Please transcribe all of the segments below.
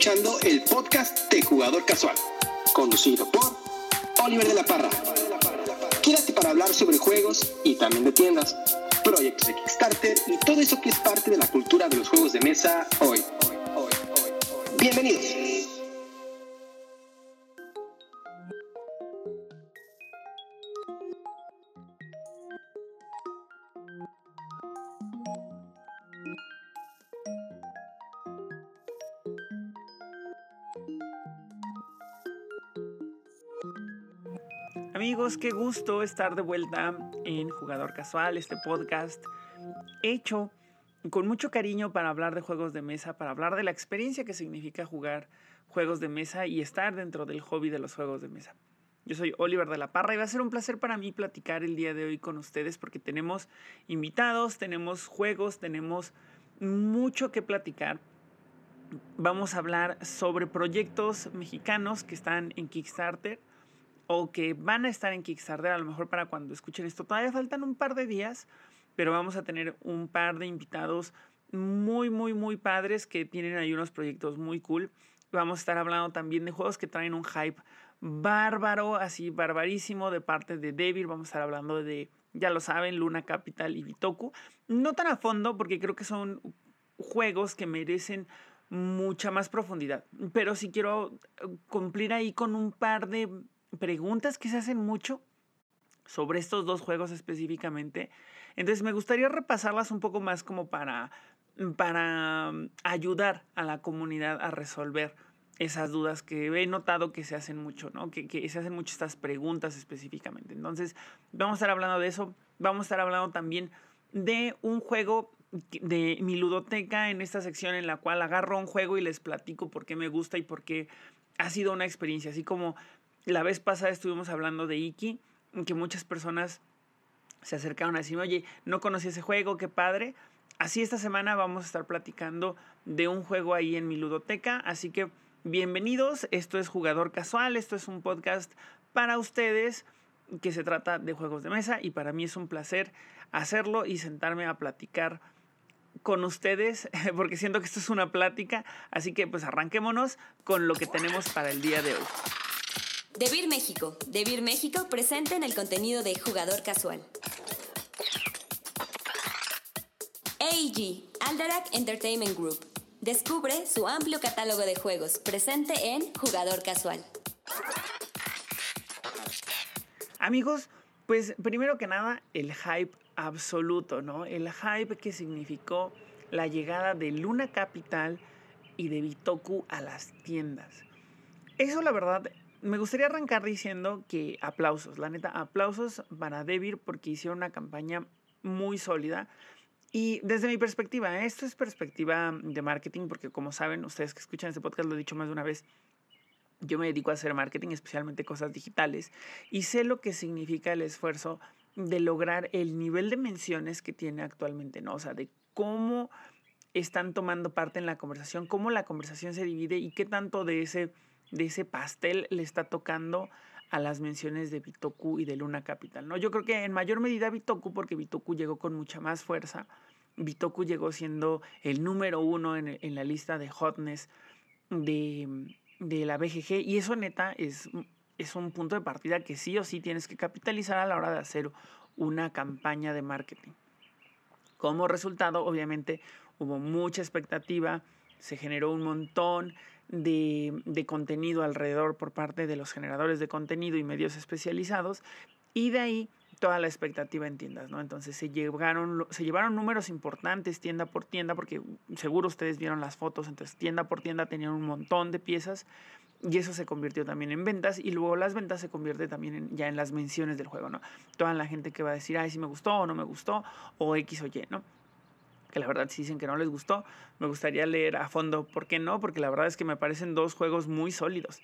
Escuchando el podcast de Jugador Casual, conducido por Oliver de la Parra. Quédate para hablar sobre juegos y también de tiendas, proyectos de Kickstarter y todo eso que es parte de la cultura de los juegos de mesa hoy. Bienvenidos. Amigos, qué gusto estar de vuelta en Jugador Casual, este podcast hecho con mucho cariño para hablar de juegos de mesa, para hablar de la experiencia que significa jugar juegos de mesa y estar dentro del hobby de los juegos de mesa. Yo soy Oliver de la Parra y va a ser un placer para mí platicar el día de hoy con ustedes porque tenemos invitados, tenemos juegos, tenemos mucho que platicar. Vamos a hablar sobre proyectos mexicanos que están en Kickstarter o que van a estar en Kickstarter, a lo mejor para cuando escuchen esto. Todavía faltan un par de días, pero vamos a tener un par de invitados muy, muy, muy padres que tienen ahí unos proyectos muy cool. Vamos a estar hablando también de juegos que traen un hype bárbaro, así barbarísimo de parte de Devil. Vamos a estar hablando de, ya lo saben, Luna Capital y Bitoku. No tan a fondo porque creo que son juegos que merecen mucha más profundidad. Pero sí quiero cumplir ahí con un par de preguntas que se hacen mucho sobre estos dos juegos específicamente. Entonces me gustaría repasarlas un poco más como para, para ayudar a la comunidad a resolver esas dudas que he notado que se hacen mucho, ¿no? Que, que, se hacen mucho estas preguntas específicamente. Entonces, vamos a estar hablando de eso. Vamos a estar hablando también de un juego de mi ludoteca en esta sección en la cual agarro un juego y les platico por qué me gusta y por qué ha sido una experiencia. Así como la vez pasada estuvimos hablando de Iki, que muchas personas se acercaron a decirme, oye, no conocí ese juego, qué padre. Así esta semana vamos a estar platicando de un juego ahí en mi ludoteca, así que bienvenidos, esto es Jugador Casual, esto es un podcast para ustedes que se trata de juegos de mesa y para mí es un placer hacerlo y sentarme a platicar con ustedes porque siento que esto es una plática, así que pues arranquémonos con lo que tenemos para el día de hoy. Debir México. Debir México presente en el contenido de Jugador Casual. AEG, Alderac Entertainment Group. Descubre su amplio catálogo de juegos presente en Jugador Casual. Amigos, pues primero que nada, el hype absoluto, ¿no? El hype que significó la llegada de Luna Capital y de Bitoku a las tiendas. Eso la verdad me gustaría arrancar diciendo que aplausos, la neta, aplausos para Devir porque hicieron una campaña muy sólida. Y desde mi perspectiva, esto es perspectiva de marketing, porque como saben, ustedes que escuchan este podcast lo he dicho más de una vez, yo me dedico a hacer marketing, especialmente cosas digitales, y sé lo que significa el esfuerzo de lograr el nivel de menciones que tiene actualmente, ¿no? O sea, de cómo están tomando parte en la conversación, cómo la conversación se divide y qué tanto de ese de ese pastel le está tocando a las menciones de Bitoku y de Luna Capital. ¿no? Yo creo que en mayor medida Bitoku, porque Bitoku llegó con mucha más fuerza. Bitoku llegó siendo el número uno en, en la lista de hotness de, de, la BGG. Y eso neta es, es un punto de partida que sí o sí tienes que capitalizar a la hora de hacer una campaña de marketing. Como resultado, obviamente, hubo mucha expectativa, se generó un montón de, contenido alrededor por parte de los generadores de contenido y medios especializados y de ahí toda la expectativa en tiendas, ¿no? Entonces se llevaron, se llevaron números importantes tienda por tienda, porque seguro ustedes vieron las fotos, entonces tienda por tienda tenían un montón de piezas y eso se convirtió también en ventas y luego las ventas se convierte también ya en las menciones del juego, ¿no? Toda la gente que va a decir, ay, si me gustó o no me gustó, o X o Y, ¿no? Que la verdad si dicen que no les gustó, me gustaría leer a fondo por qué no, porque la verdad es que me parecen dos juegos muy sólidos.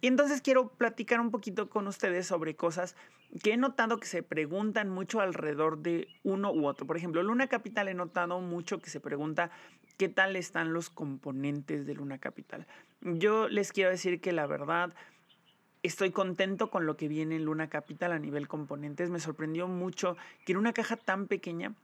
Y entonces quiero platicar un poquito con ustedes sobre cosas que he notado que se preguntan mucho alrededor de uno u otro. Por ejemplo, Luna Capital he notado mucho que se pregunta qué tal están los componentes de Luna Capital. Yo les quiero decir que la verdad estoy contento con lo que viene en Luna Capital a nivel componentes. Me sorprendió mucho que en una caja tan pequeña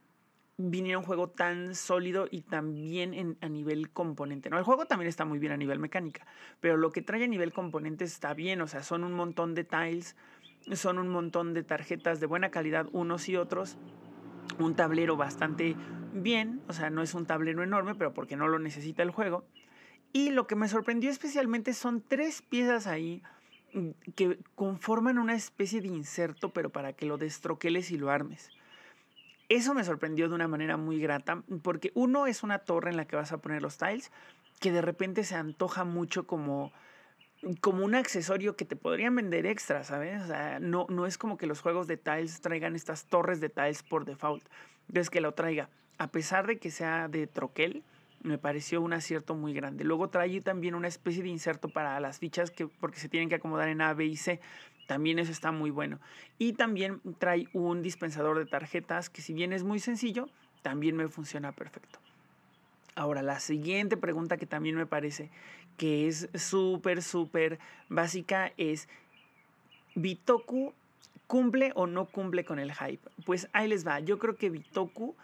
viniera un juego tan sólido y tan bien a nivel componente. ¿no? El juego también está muy bien a nivel mecánica, pero lo que trae a nivel componente está bien, o sea, son un montón de tiles, son un montón de tarjetas de buena calidad unos y otros, un tablero bastante bien, o sea, no es un tablero enorme, pero porque no lo necesita el juego. Y lo que me sorprendió especialmente son tres piezas ahí mm, que conforman una especie de inserto, pero para que lo destroqueles y lo armes. Eso me sorprendió de una manera muy grata, porque uno es una torre en la que vas a poner los tiles, que de repente se antoja mucho como, como un accesorio que te podrían vender extra, ¿sabes? No, no es como que los juegos de tiles traigan estas torres de tiles por default. Entonces que lo traiga, a pesar de que sea de troquel, me pareció un acierto muy grande. Luego trae también una especie de inserto para las fichas que, porque se tienen que acomodar en A, B y C. También eso está muy bueno. Y también trae un dispensador de tarjetas que si bien es muy sencillo, también me funciona perfecto. Ahora, la siguiente pregunta que también me parece que es súper, súper básica es, ¿Bitoku cumple o no cumple con el hype? Pues ahí les va. Yo creo que Bitoku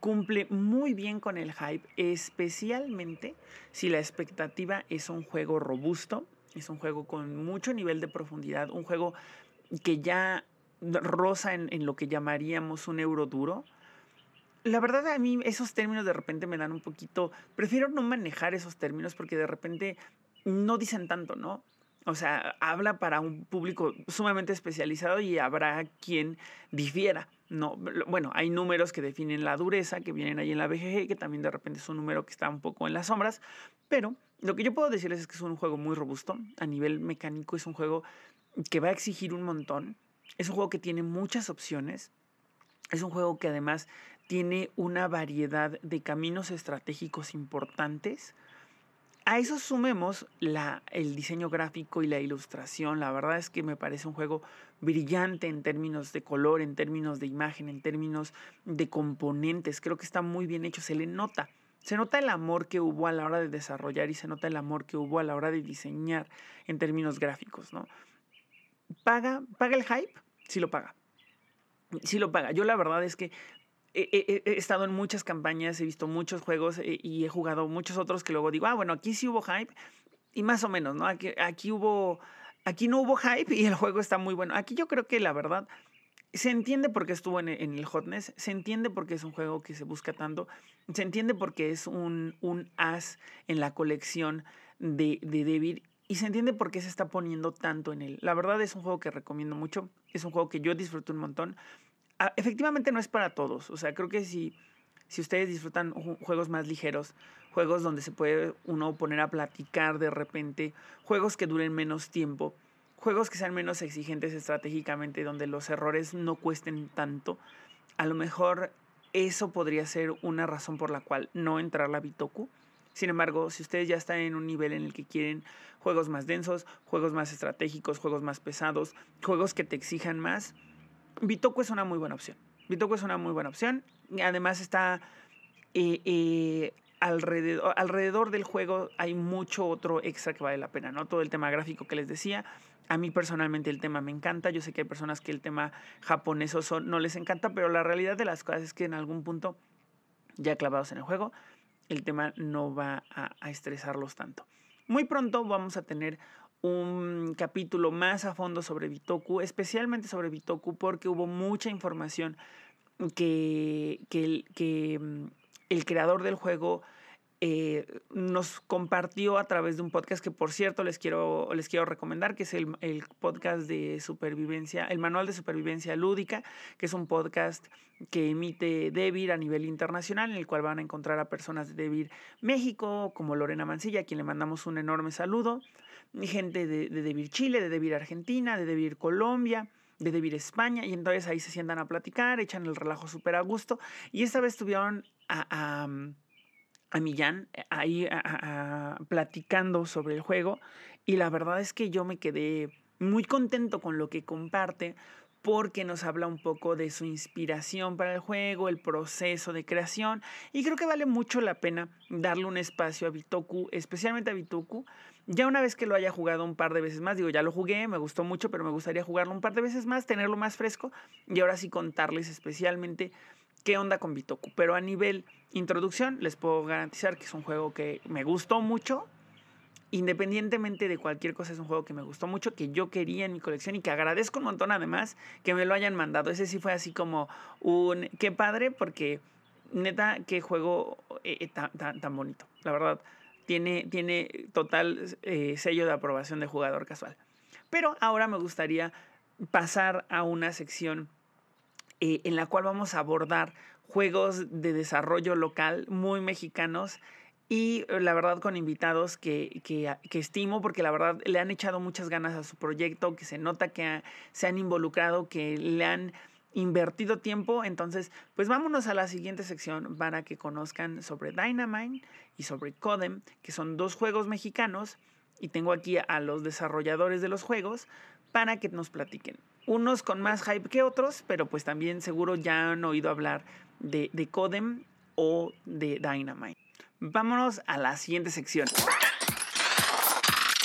cumple muy bien con el hype, especialmente si la expectativa es un juego robusto, es un juego con mucho nivel de profundidad, un juego que ya roza en, lo que llamaríamos un euro duro. La verdad a mí esos términos de repente me dan un poquito, prefiero no manejar esos términos porque de repente no dicen tanto, ¿no? O sea, habla para un público sumamente especializado y habrá quien difiera. No, bueno, hay números que definen la dureza, que vienen ahí en la BGG, que también de repente es un número que está un poco en las sombras, pero lo que yo puedo decirles es que es un juego muy robusto. A nivel mecánico es un juego que va a exigir un montón. Es un juego que tiene muchas opciones. Es un juego que además tiene una variedad de caminos estratégicos importantes. A eso sumemos la, el diseño gráfico y la ilustración. La verdad es que me parece un juego brillante en términos de color, en términos de imagen, en términos de componentes. Creo que está muy bien hecho, se le nota. Se nota el amor que hubo a la hora de desarrollar y se nota el amor que hubo a la hora de diseñar en términos gráficos, ¿no? ¿Paga, paga el hype? Sí lo paga. Sí lo paga. Yo la verdad es que he, estado en muchas campañas, he visto muchos juegos eh, y he jugado muchos otros que luego digo, ah, bueno, aquí sí hubo hype y más o menos, ¿no? Aquí, aquí hubo, aquí no hubo hype y el juego está muy bueno. Aquí yo creo que la verdad se entiende por qué estuvo en, el hotness, se entiende por qué es un juego que se busca tanto, se entiende por qué es un, un as en la colección de, de David y se entiende por qué se está poniendo tanto en él. La verdad es un juego que recomiendo mucho, es un juego que yo disfruto un montón. Efectivamente no es para todos, o sea, creo que si, si ustedes disfrutan juegos más ligeros, juegos donde se puede uno poner a platicar de repente, juegos que duren menos tiempo, juegos que sean menos exigentes estratégicamente, donde los errores no cuesten tanto, a lo mejor eso podría ser una razón por la cual no entrar a Bitoku. Sin embargo, si ustedes ya están en un nivel en el que quieren juegos más densos, juegos más estratégicos, juegos más pesados, juegos que te exijan más, Bitoku es una muy buena opción. Bitoku es una muy buena opción. Además está eh, eh, alrededor, del juego hay mucho otro extra que vale la pena, ¿no? Todo el tema gráfico que les decía, a mí personalmente el tema me encanta. Yo sé que hay personas que el tema japonés no les encanta, pero la realidad de las cosas es que en algún punto, ya clavados en el juego, el tema no va a, a estresarlos tanto. Muy pronto vamos a tener un capítulo más a fondo sobre Bitoku, especialmente sobre Bitoku, porque hubo mucha información que, que, que mm, el creador del juego eh, nos compartió a través de un podcast que por cierto les quiero, les quiero recomendar, que es el, el, podcast de supervivencia, el manual de supervivencia lúdica, que es un podcast que emite Debir a nivel internacional, en el cual van a encontrar a personas de Debir México, como Lorena Mancilla, a quien le mandamos un enorme saludo, gente de, de Debir Chile, de Debir Argentina, de Debir Colombia, de Debir España, y entonces ahí se sientan a platicar, echan el relajo súper a gusto, y esta vez tuvieron a a Millán eh, ahí platicando sobre el juego y la verdad es que yo me quedé muy contento con lo que comparte porque nos habla un poco de su inspiración para el juego, el proceso de creación y creo que vale mucho la pena darle un espacio a Bitoku, especialmente a Bitoku. Ya una vez que lo haya jugado un par de veces más, digo, ya lo jugué, me gustó mucho, pero me gustaría jugarlo un par de veces más, tenerlo más fresco y ahora sí contarles especialmente qué onda con Bitoku. Pero a nivel introducción, les puedo garantizar que es un juego que me gustó mucho. Independientemente de cualquier cosa, es un juego que me gustó mucho, que yo quería en mi colección y que agradezco un montón además que me lo hayan mandado. Ese sí fue así como un... Qué padre, porque neta, qué juego eh, eh, tan, tan, bonito. La verdad, tiene, tiene total eh, sello de aprobación de jugador casual. Pero ahora me gustaría pasar a una sección en la cual vamos a abordar juegos de desarrollo local muy mexicanos y eh, la verdad con invitados que, que, estimo porque la verdad le han echado muchas ganas a su proyecto, que se nota que se han involucrado, que le han invertido tiempo. Entonces, pues vámonos a la siguiente sección para que conozcan sobre Dynamite y sobre Codem, que son dos juegos mexicanos. Y tengo aquí a los desarrolladores de los juegos para que nos platiquen. Unos con más hype que otros, pero pues también seguro ya han oído hablar de, de Codem o de Dynamite. Vámonos a la siguiente sección.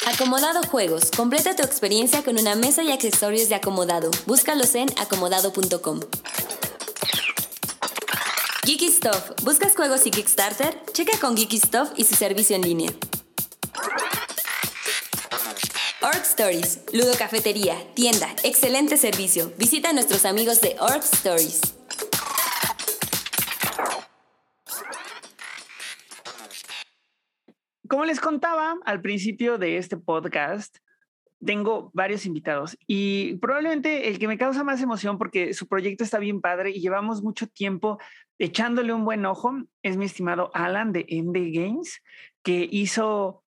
Acomodado Juegos. Completa tu experiencia con una mesa y accesorios de acomodado. Búscalos en acomodado.com. Geeky Stuff. ¿Buscas juegos y Kickstarter? Checa con Geeky Stuff y su servicio en línea. Org Stories. Ludo Cafetería. Tienda. Excelente servicio. Visita a nuestros amigos de Org Stories. Como les contaba al principio de este podcast, tengo varios invitados y probablemente el que me causa más emoción porque su proyecto está bien padre y llevamos mucho tiempo echándole un buen ojo es mi estimado Alan de MD Games que hizo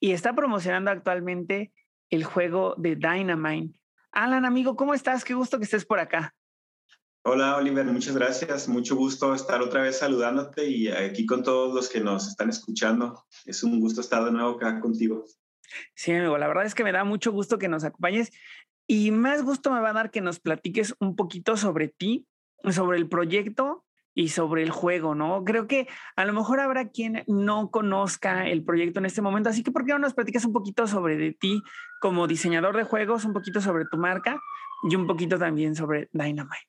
y está promocionando actualmente el juego de Dynamite. Alan, amigo, ¿cómo estás? Qué gusto que estés por acá. Hola Oliver, muchas gracias. Mucho gusto estar otra vez saludándote y aquí con todos los que nos están escuchando. Es un gusto estar de nuevo acá contigo. Sí, amigo, la verdad es que me da mucho gusto que nos acompañes y más gusto me va a dar que nos platiques un poquito sobre ti, sobre el proyecto y sobre el juego, ¿no? Creo que a lo mejor habrá quien no conozca el proyecto en este momento, así que ¿por qué no nos platicas un poquito sobre de ti como diseñador de juegos, un poquito sobre tu marca y un poquito también sobre Dynamite?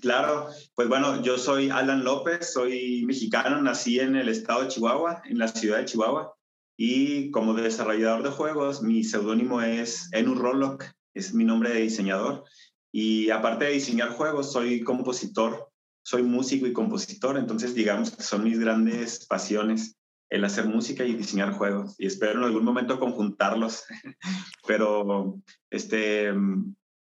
Claro, pues bueno, yo soy Alan López, soy mexicano, nací en el estado de Chihuahua, en la ciudad de Chihuahua, y como desarrollador de juegos, mi seudónimo es Enu Rollock, es mi nombre de diseñador. Y aparte de diseñar juegos, soy compositor, soy músico y compositor, entonces digamos que son mis grandes pasiones el hacer música y diseñar juegos y espero en algún momento conjuntarlos. Pero este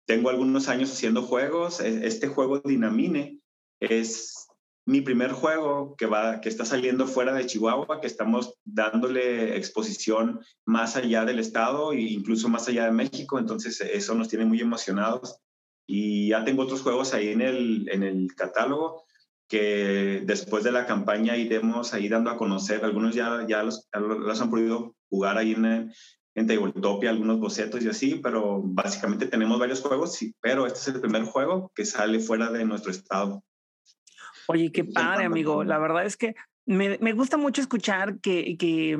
tengo algunos años haciendo juegos. E, este juego Dinamine es mi primer juego que, va, que está saliendo fuera de Chihuahua, que estamos dándole exposición más allá del estado e incluso más allá de México. Entonces eso nos tiene muy emocionados. Y ya tengo otros juegos ahí en el, en el catálogo que después de la campaña iremos ahí dando a conocer. Algunos ya, ya los, los han podido jugar ahí en, en Tabletopia algunos bocetos y así, pero básicamente tenemos varios juegos, sí, pero este es el primer juego que sale fuera de nuestro estado. Oye, qué padre, amigo. La verdad es que me, me gusta mucho escuchar que, que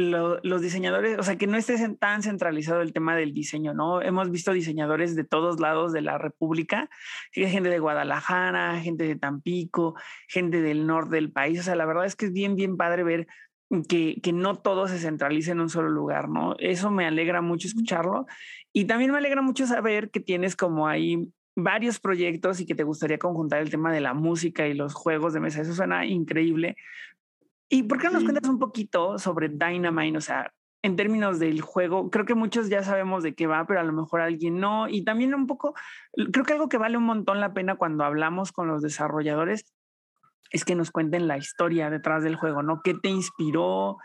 los diseñadores, o sea, que no esté tan centralizado el tema del diseño, ¿no? Hemos visto diseñadores de todos lados de la República, gente de Guadalajara, gente de Tampico, gente del norte del país. O sea, la verdad es que es bien, bien padre ver que, que, no todo se centralice en un solo lugar, ¿no? Eso me alegra mucho escucharlo. Y también me alegra mucho saber que tienes como ahí varios proyectos y que te gustaría conjuntar el tema de la música y los juegos de mesa. Eso suena increíble. ¿Y por qué no nos cuentas un poquito sobre Dynamite? O sea, en términos del juego, creo que muchos ya sabemos de qué va, pero a lo mejor alguien no. Y también un poco, creo que algo que vale un montón la pena cuando hablamos con los desarrolladores es que nos cuenten la historia detrás del juego, ¿no? ¿Qué te inspiró?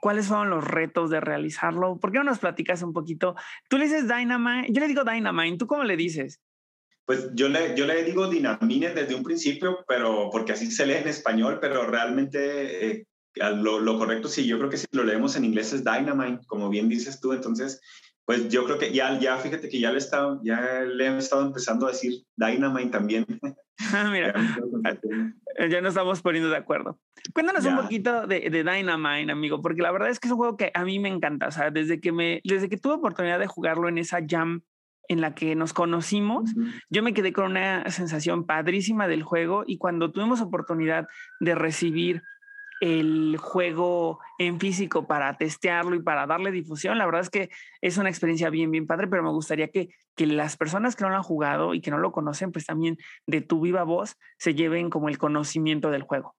¿Cuáles fueron los retos de realizarlo? ¿Por qué no nos platicas un poquito? Tú le dices Dynamite, yo le digo Dynamite, ¿tú cómo le dices? Pues yo le, yo le digo Dinamine desde un principio, pero porque así se lee en español, pero realmente eh, lo, lo, correcto sí, yo creo que si lo leemos en inglés es Dynamite, como bien dices tú, entonces pues yo creo que ya, ya fíjate que ya le, he estado, ya le he estado empezando a decir Dynamite también. Ah, mira, ya nos estamos poniendo de acuerdo. Cuéntanos un poquito de, de, Dynamite, amigo, porque la verdad es que es un juego que a mí me encanta. O sea, desde que, me, desde que tuve oportunidad de jugarlo en esa jam en la que nos conocimos, yo me quedé con una sensación padrísima del juego y cuando tuvimos oportunidad de recibir el juego en físico para testearlo y para darle difusión. La verdad es que es una experiencia bien, bien padre, pero me gustaría que, que las personas que no lo han jugado y que no lo conocen, pues también de tu viva voz se lleven como el conocimiento del juego.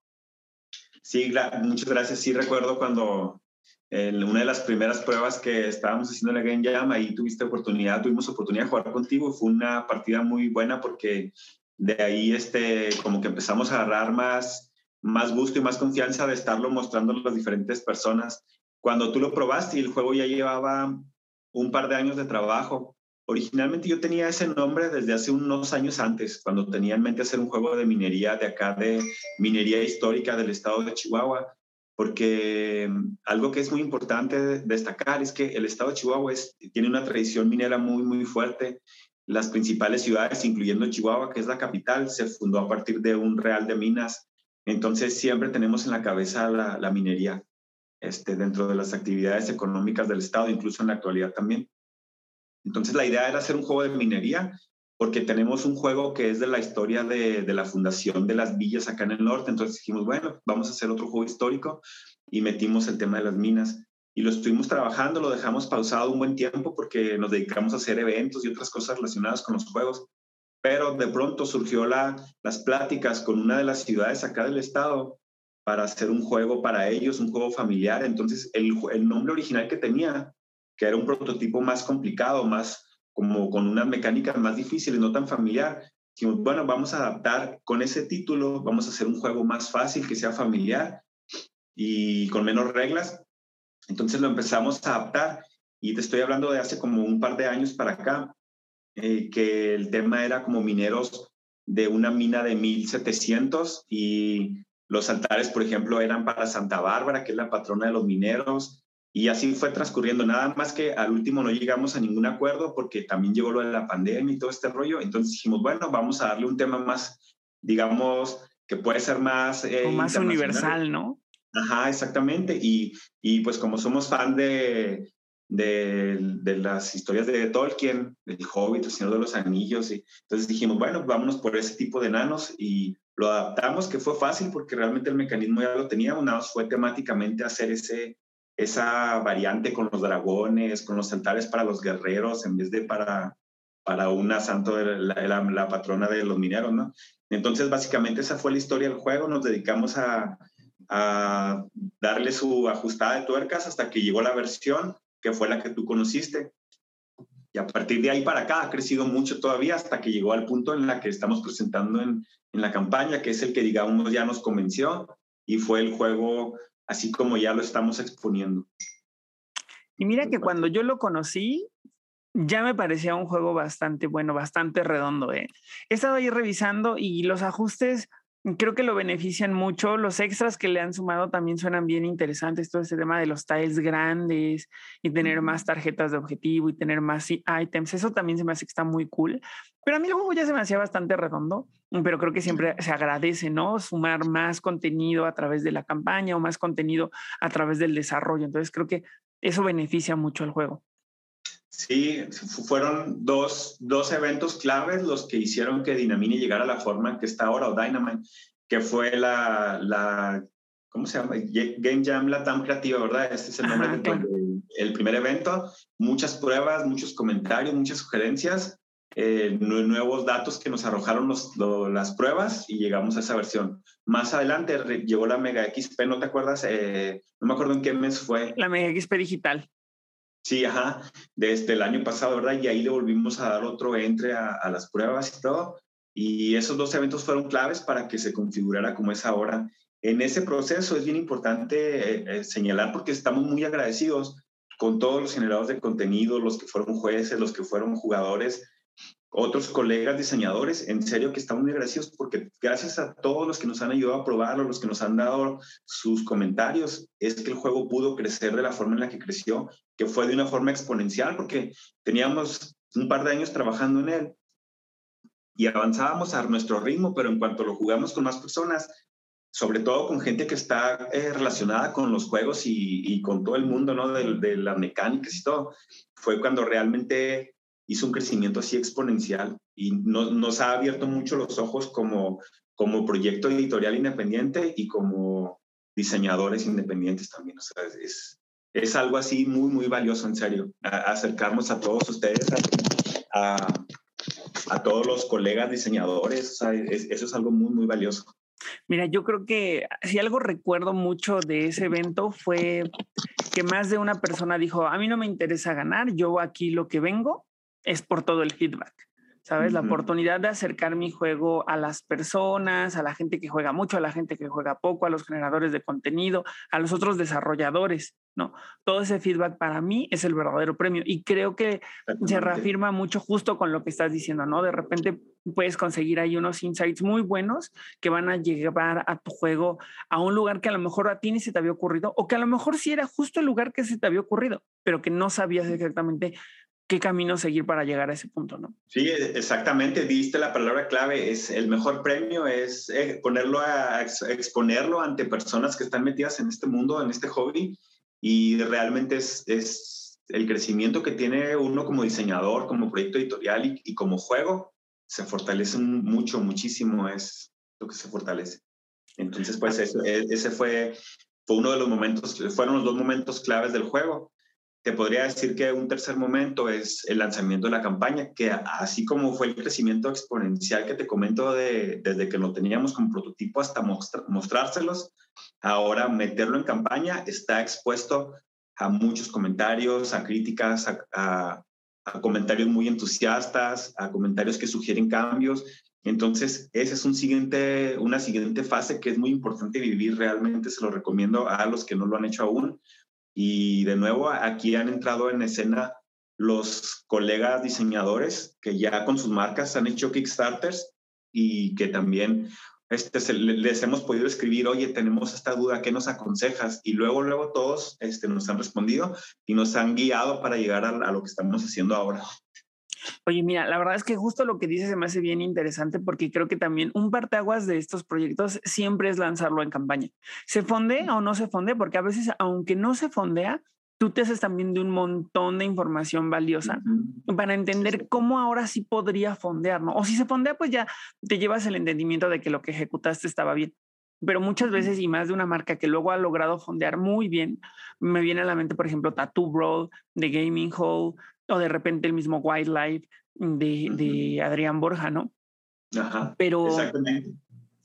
Sí, muchas gracias. Sí, recuerdo cuando en una de las primeras pruebas que estábamos haciendo en la Game Jam, ahí tuviste oportunidad, tuvimos oportunidad de jugar contigo. Fue una partida muy buena porque de ahí este, como que empezamos a agarrar más, más gusto y más confianza de estarlo mostrando a las diferentes personas. Cuando tú lo probaste y el juego ya llevaba un par de años de trabajo, originalmente yo tenía ese nombre desde hace unos años antes, cuando tenía en mente hacer un juego de minería de acá, de minería histórica del estado de Chihuahua porque mm, algo que es muy importante destacar es que el estado de Chihuahua tiene una tradición minera muy, muy fuerte. Las principales ciudades, incluyendo Chihuahua, que es la capital, se fundó a partir de un real de minas. Entonces siempre tenemos en la cabeza la, la minería este, dentro de las actividades económicas del estado, incluso en la actualidad también. Entonces la idea era hacer un juego de minería porque tenemos un juego que es de la historia de, de, la fundación de las villas acá en el norte. Entonces dijimos, bueno, vamos a hacer otro juego histórico y metimos el tema de las minas. Y lo estuvimos trabajando, lo dejamos pausado un buen tiempo porque nos dedicamos a hacer eventos y otras cosas relacionadas con los juegos. Pero de pronto surgió la, las pláticas con una de las ciudades acá del estado para hacer un juego para ellos, un juego familiar. Entonces el, el nombre original que tenía, que era un prototipo más complicado, más como con unas mecánicas más difíciles, no tan familiar. Dijimos, bueno, vamos a adaptar con ese título, vamos a hacer un juego más fácil, que sea familiar y con menos reglas. Entonces lo empezamos a adaptar y te estoy hablando de hace como un par de años para acá, eh, que el tema era como mineros de una mina de 1700 y los altares, por ejemplo, eran para Santa Bárbara, que es la patrona de los mineros, y así fue transcurriendo, nada más que al último no llegamos a ningún acuerdo porque también llegó lo de la pandemia y todo este rollo. Entonces dijimos, bueno, vamos a darle un tema más, digamos, que puede ser más... Eh, más universal, ¿no? Ajá, exactamente. Y, y pues como somos fan de, de, de, las historias de Tolkien, del Hobbit, el Señor de los Anillos, y entonces dijimos, bueno, vámonos por ese tipo de enanos y lo adaptamos, que fue fácil porque realmente el mecanismo ya lo teníamos, nada más fue temáticamente hacer ese esa variante con los dragones, con los altares para los guerreros, en vez de para, para una santo, la, la, patrona de los mineros, ¿no? Entonces, básicamente esa fue la historia del juego. Nos dedicamos a, a darle su ajustada de tuercas hasta que llegó la versión que fue la que tú conociste. Y a partir de ahí para acá ha crecido mucho todavía hasta que llegó al punto en la que estamos presentando en, en la campaña, que es el que digamos ya nos convenció y fue el juego así como ya lo estamos exponiendo. Y mira que cuando yo lo conocí, ya me parecía un juego bastante bueno, bastante redondo. ¿eh? He estado ahí revisando y los ajustes creo que lo benefician mucho. Los extras que le han sumado también suenan bien interesantes. Todo este tema de los tiles grandes y tener más tarjetas de objetivo y tener más items. Eso también se me hace que está muy cool. Pero a mí el juego ya se me hacía bastante redondo, pero creo que siempre se agradece, ¿no? Sumar más contenido a través de la campaña o más contenido a través del desarrollo. Entonces creo que eso beneficia mucho al juego. Sí, fueron dos, dos eventos claves los que hicieron que Dinamini llegara a la forma que está ahora, o Dynamite, que fue la, la ¿cómo se llama? Game Jam Latam Creativa, ¿verdad? Este es el nombre del primer evento. Muchas pruebas, muchos comentarios, muchas sugerencias, eh, nuevos datos que nos arrojaron los, las pruebas y llegamos a esa versión. Más adelante llegó la Mega XP, ¿no te acuerdas? Eh, no me acuerdo en qué mes fue. La Mega XP digital. Sí, ajá, desde el año pasado, ¿verdad? Y ahí le volvimos a dar otro entre a, las pruebas y todo. Y esos dos eventos fueron claves para que se configurara como es ahora. En ese proceso es bien importante eh, eh, señalar porque estamos muy agradecidos con todos los generadores de contenido, los que fueron jueces, los que fueron jugadores, otros colegas diseñadores, en serio que estamos muy agradecidos porque gracias a todos los que nos han ayudado a probarlo, los que nos han dado sus comentarios, es que el juego pudo crecer de la forma en la que creció, que fue de una forma exponencial porque teníamos un par de años trabajando en él y avanzábamos a nuestro ritmo, pero en cuanto lo jugamos con más personas, sobre todo con gente que está eh, relacionada con los juegos y, con todo el mundo, ¿no? De, de las mecánicas y todo, fue cuando realmente hizo un crecimiento así exponencial y nos ha abierto mucho los ojos como, como proyecto editorial independiente y como diseñadores independientes también. O sea, es, es algo así muy, muy valioso, en serio, acercarnos a todos ustedes, a, a, todos los colegas diseñadores. O sea, eso es algo muy, muy valioso. Mira, yo creo que si algo recuerdo mucho de ese evento fue que más de una persona dijo, a mí no me interesa ganar, yo aquí lo que vengo es por todo el feedback. ¿Sabes? La oportunidad de acercar mi juego a las personas, a la gente que juega mucho, a la gente que juega poco, a los generadores de contenido, a los otros desarrolladores, ¿no? Todo ese feedback para mí es el verdadero premio y creo que se reafirma mucho justo con lo que estás diciendo, ¿no? De repente puedes conseguir ahí unos insights muy buenos que van a llevar a tu juego a un lugar que a lo mejor a ti ni se te había ocurrido o que a lo mejor sí era justo el lugar que se te había ocurrido, pero que no sabías exactamente qué camino seguir para llegar a ese punto, ¿no? Sí, exactamente, diste la palabra clave, es el mejor premio es eh, ponerlo a, exponerlo ante personas que están metidas en este mundo, en este hobby y realmente es, es el crecimiento que tiene uno como diseñador, como proyecto editorial y, como juego, se fortalece mucho, muchísimo, es lo que se fortalece. Entonces, pues ese, ese fue, fue uno de los momentos, fueron los dos momentos claves del juego te podría decir que un tercer momento es el lanzamiento de la campaña, que así como fue el crecimiento exponencial que te comento de, desde que lo teníamos como prototipo hasta mostrárselos, ahora meterlo en campaña está expuesto a muchos comentarios, a críticas, a, comentarios muy entusiastas, a comentarios que sugieren cambios. Entonces, esa es un siguiente, una siguiente fase que es muy importante vivir. Realmente se lo recomiendo a los que no lo han hecho aún, y de nuevo, aquí han entrado en escena los colegas diseñadores que ya con sus marcas han hecho Kickstarters y que también este, les hemos podido escribir, oye, tenemos esta duda, ¿qué nos aconsejas? Y luego, luego todos este, nos han respondido y nos han guiado para llegar a lo que estamos haciendo ahora. Oye, mira, la verdad es que justo lo que dices se me hace bien interesante porque creo que también un parteaguas de estos proyectos siempre es lanzarlo en campaña. ¿Se fondea o no se fondea? Porque a veces, aunque no se fondea, tú te haces también de un montón de información valiosa para entender cómo ahora sí podría fondear, ¿no? O si se fondea, pues ya te llevas el entendimiento de que lo que ejecutaste estaba bien. Pero muchas veces, y más de una marca que luego ha logrado fondear muy bien, me viene a la mente, por ejemplo, Tattoo Bro, de Gaming Hall, o de repente el mismo Wildlife de, de Adrián Borja, ¿no? Ajá. Pero exactamente.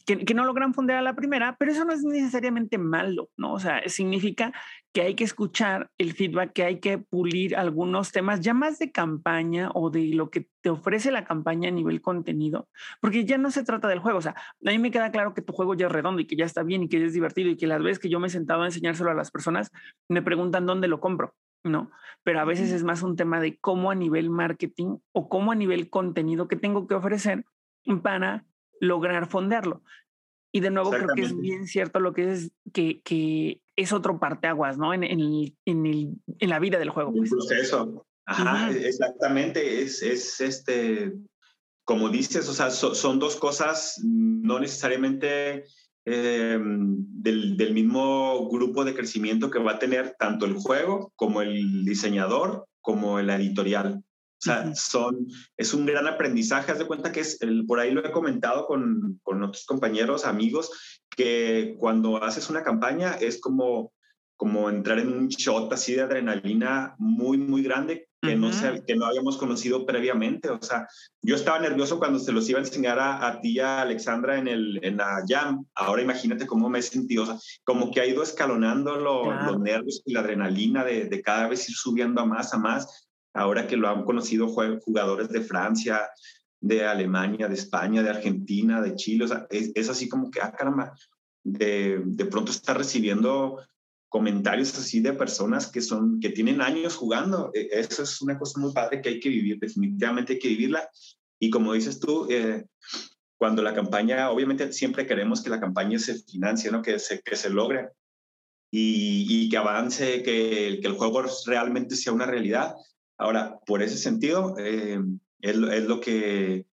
Que, que, no logran fondear a la primera, pero eso no es necesariamente malo, ¿no? O sea, significa que hay que escuchar el feedback, que hay que pulir algunos temas ya más de campaña o de lo que te ofrece la campaña a nivel contenido, porque ya no se trata del juego. O sea, a mí me queda claro que tu juego ya es redondo y que ya está bien y que ya es divertido y que las veces que yo me he sentado a enseñárselo a las personas, me preguntan dónde lo compro. ¿No? Pero a veces es más un tema de cómo a nivel marketing o cómo a nivel contenido que tengo que ofrecer para lograr fondearlo. Y de nuevo creo que es bien cierto lo que es que, que es otro parteaguas, ¿no? En, en, en, el, en la vida del juego. Pues. proceso. Ajá, exactamente. Es, es este, como dices, o sea, son dos cosas no necesariamente Em, del, del, mismo grupo de crecimiento que va a tener tanto el juego como el diseñador como el editorial. O sea, son, es un gran aprendizaje. Haz de cuenta que es, el, por ahí lo he comentado con, con otros compañeros, amigos, que cuando haces una campaña es como, como entrar en un shot así de adrenalina muy, muy grande que, no se, que no habíamos conocido previamente. O sea, yo estaba nervioso cuando se los iba a enseñar a, a ti, a Alexandra, en, el, en la Jam. Ahora imagínate cómo me he sentido. O sea, como que ha ido escalonando los nervios y la adrenalina de, de, cada vez ir subiendo a más, a más. Ahora que lo han conocido jugadores de Francia, de Alemania, de España, de Argentina, de Chile. O sea, es, es así como que, ah, caramba, de, de pronto está recibiendo comentarios así de personas que son que tienen años jugando. E, eso es una cosa muy padre que hay que vivir, definitivamente hay que vivirla. Y como dices tú, eh, cuando la campaña, obviamente siempre queremos que la campaña se financie, ¿no? que, se, que se logre y, y que avance, que, que, el juego realmente sea una realidad. Ahora, por ese sentido, eh, es, es lo que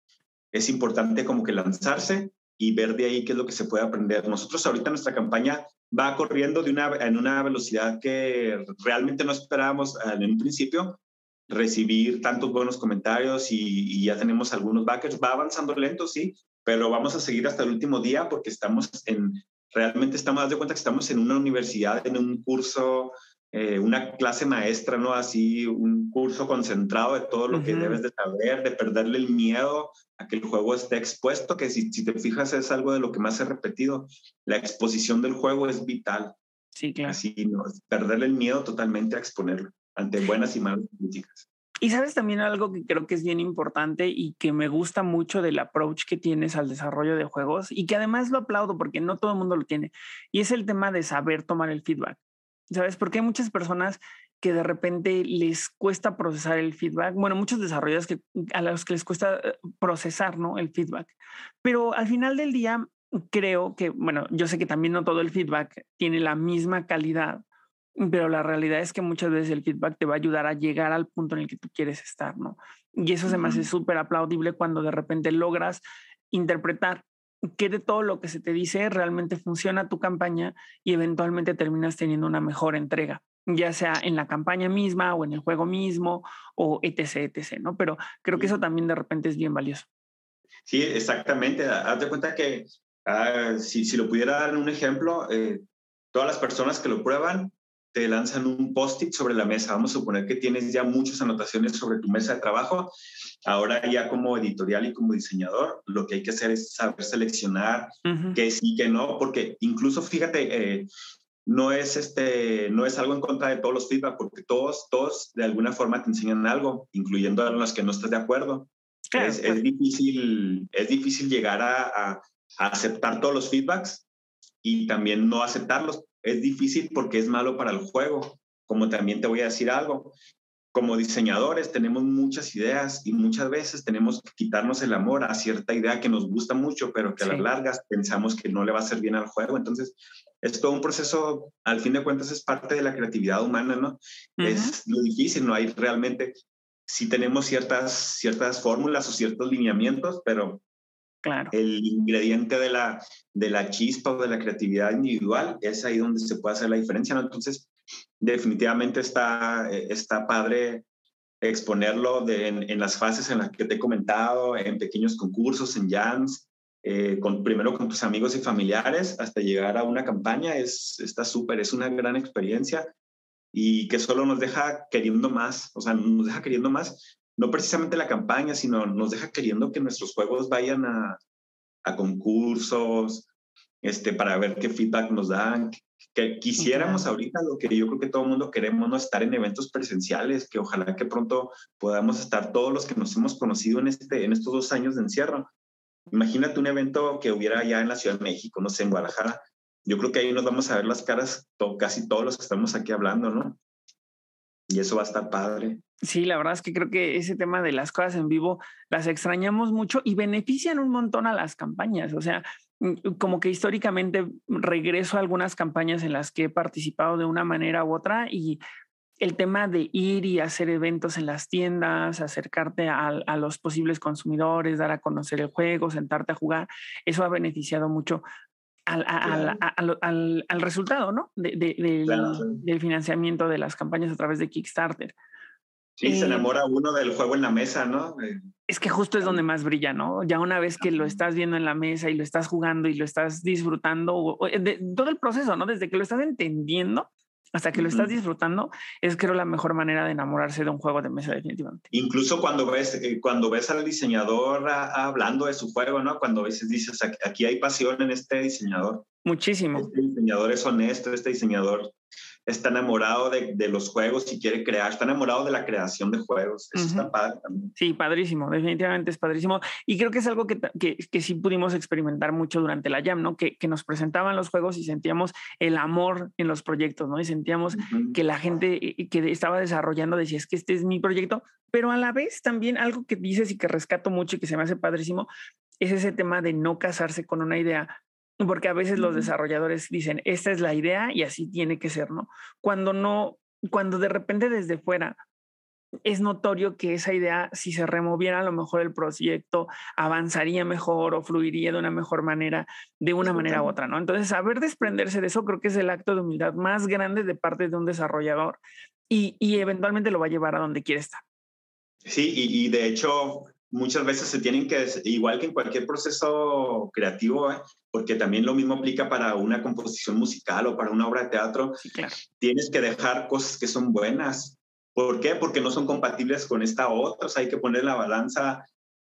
es importante como que lanzarse y ver de ahí qué es lo que se puede aprender. Nosotros ahorita nuestra campaña va corriendo de una, en una velocidad que realmente no esperábamos en un principio, recibir tantos buenos comentarios y, ya tenemos algunos backers. Va avanzando lento, sí, pero vamos a seguir hasta el último día porque estamos en, realmente estamos, de cuenta que estamos en una universidad, en un curso, eh, una clase maestra, ¿no? Así, un curso concentrado de todo lo que debes de saber, de perderle el miedo a que el juego esté expuesto, que si, si te fijas es algo de lo que más he repetido. La exposición del juego es vital. Sí, claro. Así, ¿no? perderle el miedo totalmente a exponerlo ante buenas y malas críticas. Y sabes también algo que creo que es bien importante y que me gusta mucho del approach que tienes al desarrollo de juegos y que además lo aplaudo porque no todo el mundo lo tiene. Y es el tema de saber tomar el feedback. ¿Sabes? Porque hay muchas personas que de repente les cuesta procesar el feedback. Bueno, muchos desarrolladores que, a los que les cuesta eh, procesar ¿no? el feedback. Pero al final del día, creo que, bueno, yo sé que también no todo el feedback tiene la misma calidad, pero la realidad es que muchas veces el feedback te va a ayudar a llegar al punto en el que tú quieres estar, ¿no? Y eso se me hace súper aplaudible cuando de repente logras interpretar qué de todo lo que se te dice realmente funciona tu campaña y eventualmente terminas teniendo una mejor entrega, ya sea en la campaña misma o en el juego mismo o etc, etc, ¿no? Pero creo que eso también de repente es bien valioso. Sí, exactamente. Haz de cuenta que ah, si, si, lo pudiera dar en un ejemplo, eh, todas las personas que lo prueban te lanzan un post-it sobre la mesa. Vamos a suponer que tienes ya muchas anotaciones sobre tu mesa de trabajo. Ahora ya como editorial y como diseñador, lo que hay que hacer es saber seleccionar qué sí, qué no, porque incluso fíjate, eh, no es este, no es algo en contra de todos los feedback, porque todos, todos de alguna forma te enseñan algo, incluyendo a los que no estás de acuerdo. es, es, difícil, es difícil llegar a, a, a aceptar todos los feedbacks y también no aceptarlos es difícil porque es malo para el juego. Como también te voy a decir algo, como diseñadores tenemos muchas ideas y muchas veces tenemos que quitarnos el amor a cierta idea que nos gusta mucho, pero que a las largas pensamos que no le va a hacer bien al juego. Entonces, es todo un proceso, al fin de cuentas, es parte de la creatividad humana, ¿no? Es lo difícil, no hay realmente, sí tenemos ciertas, ciertas fórmulas o ciertos lineamientos, pero Claro. El ingrediente de la, de la chispa o de la creatividad individual es ahí donde se puede hacer la diferencia, ¿no? Entonces, definitivamente está, está padre exponerlo de, en, las fases en las que te he comentado, en pequeños concursos, en jams, eh, con, primero con tus amigos y familiares, hasta llegar a una campaña, es, está súper, es una gran experiencia y que solo nos deja queriendo más, o sea, nos deja queriendo más no precisamente la campaña, sino nos deja queriendo que nuestros juegos vayan a, a concursos, este, para ver qué feedback nos dan. Que quisiéramos ahorita lo que yo creo que todo el mundo queremos, no estar en eventos presenciales, que ojalá que pronto podamos estar todos los que nos hemos conocido en, este, en estos dos años de encierro. Imagínate un evento que hubiera ya en la Ciudad de México, no sé, en Guadalajara. Yo creo que ahí nos vamos a ver las caras casi todos los que estamos aquí hablando, ¿no? Y eso va a estar padre. Sí, la verdad es que creo que ese tema de las cosas en vivo las extrañamos mucho y benefician un montón a las campañas. O sea, mm, como que históricamente regreso a algunas campañas en las que he participado de una manera u otra y el tema de ir y hacer eventos en las tiendas, acercarte a, los posibles consumidores, dar a conocer el juego, sentarte a jugar, eso ha beneficiado mucho al, al, resultado, ¿no? del financiamiento de las campañas a través de Kickstarter. Sí, se enamora uno del juego en la mesa, ¿no? Eh, es que justo es donde más brilla, ¿no? Ya una vez que lo estás viendo en la mesa y lo estás jugando y lo estás disfrutando, de, todo el proceso, ¿no? Desde que lo estás entendiendo hasta que lo estás disfrutando, es creo la mejor manera de enamorarse de un juego de mesa definitivamente. Incluso cuando ves, eh, cuando ves al diseñador hablando de su juego, ¿no? Cuando veces dices, aquí hay pasión en este diseñador. Muchísimo. Este diseñador es honesto, este diseñador está enamorado de, de, los juegos y quiere crear, está enamorado de la creación de juegos. Eso está padre también. Sí, padrísimo, definitivamente es padrísimo. Y creo que es algo que, que, que sí pudimos experimentar mucho durante la Jam, ¿no? Que, que, nos presentaban los juegos y sentíamos el amor en los proyectos, ¿no? Y sentíamos que la gente eh, que estaba desarrollando decía, es que este es mi proyecto, pero a la vez también algo que dices y que rescato mucho y que se me hace padrísimo es ese tema de no casarse con una idea, porque a veces los desarrolladores dicen, esta es la idea y así tiene que ser, ¿no? Cuando no, cuando de repente desde fuera es notorio que esa idea, si se removiera, a lo mejor el proyecto avanzaría mejor o fluiría de una mejor manera, de una manera u otra, ¿no? Entonces, saber desprenderse de eso creo que es el acto de humildad más grande de parte de un desarrollador y, y eventualmente lo va a llevar a donde quiere estar. Sí, y, de hecho muchas veces se tienen que, igual que en cualquier proceso creativo, ¿eh? Porque también lo mismo aplica para una composición musical o para una obra de teatro, tienes que dejar cosas que son buenas. ¿Por qué? Porque no son compatibles con esta otra, o sea, hay que poner la balanza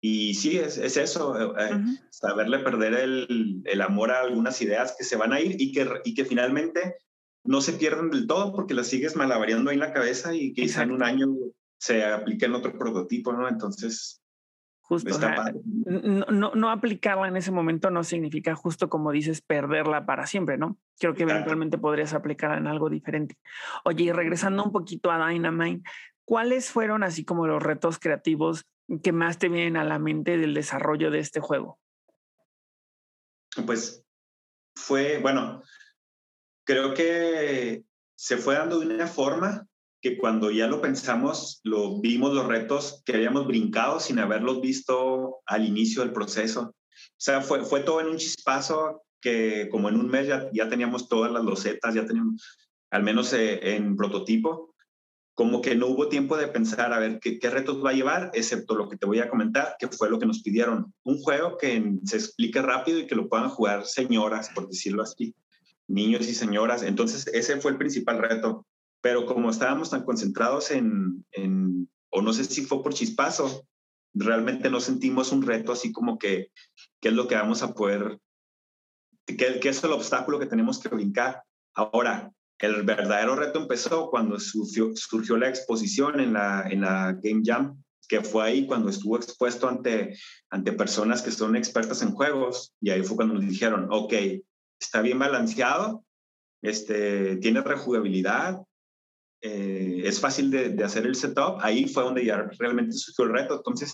y sí, es, es eso, eh, eh, saberle perder el, el, amor a algunas ideas que se van a ir y que, y que finalmente no se pierden del todo porque las sigues malavariando ahí en la cabeza y quizá en un año se aplique en otro prototipo, ¿no? Entonces, Justo, no, no, aplicarla en ese momento no significa justo como dices perderla para siempre, ¿no? Creo que eventualmente podrías aplicarla en algo diferente. Oye, y regresando un poquito a Dynamite, ¿cuáles fueron así como los retos creativos que más te vienen a la mente del desarrollo de este juego? Pues fue, bueno, creo que se fue dando de una forma que cuando ya lo pensamos, lo vimos los retos que habíamos brincado sin haberlos visto al inicio del proceso. O sea, fue, fue todo en un chispazo que como en un mes ya, ya teníamos todas las losetas, ya teníamos, al menos eh, en prototipo, como que no hubo tiempo de pensar a ver qué, qué, retos va a llevar, excepto lo que te voy a comentar, que fue lo que nos pidieron. Un juego que se explique rápido y que lo puedan jugar señoras, por decirlo así, niños y señoras. Entonces, ese fue el principal reto pero como estábamos tan concentrados en, o no sé si fue por chispazo, realmente no sentimos un reto así como que, ¿qué es lo que vamos a poder, qué, es el obstáculo que tenemos que brincar? Ahora, el verdadero reto empezó cuando surgió, surgió la exposición en la, en la Game Jam, que fue ahí cuando estuvo expuesto ante, ante personas que son expertas en juegos, y ahí fue cuando nos dijeron, ok, está bien balanceado, este, tiene rejugabilidad, eh, es fácil de, hacer el setup, ahí fue donde ya realmente surgió el reto. Entonces,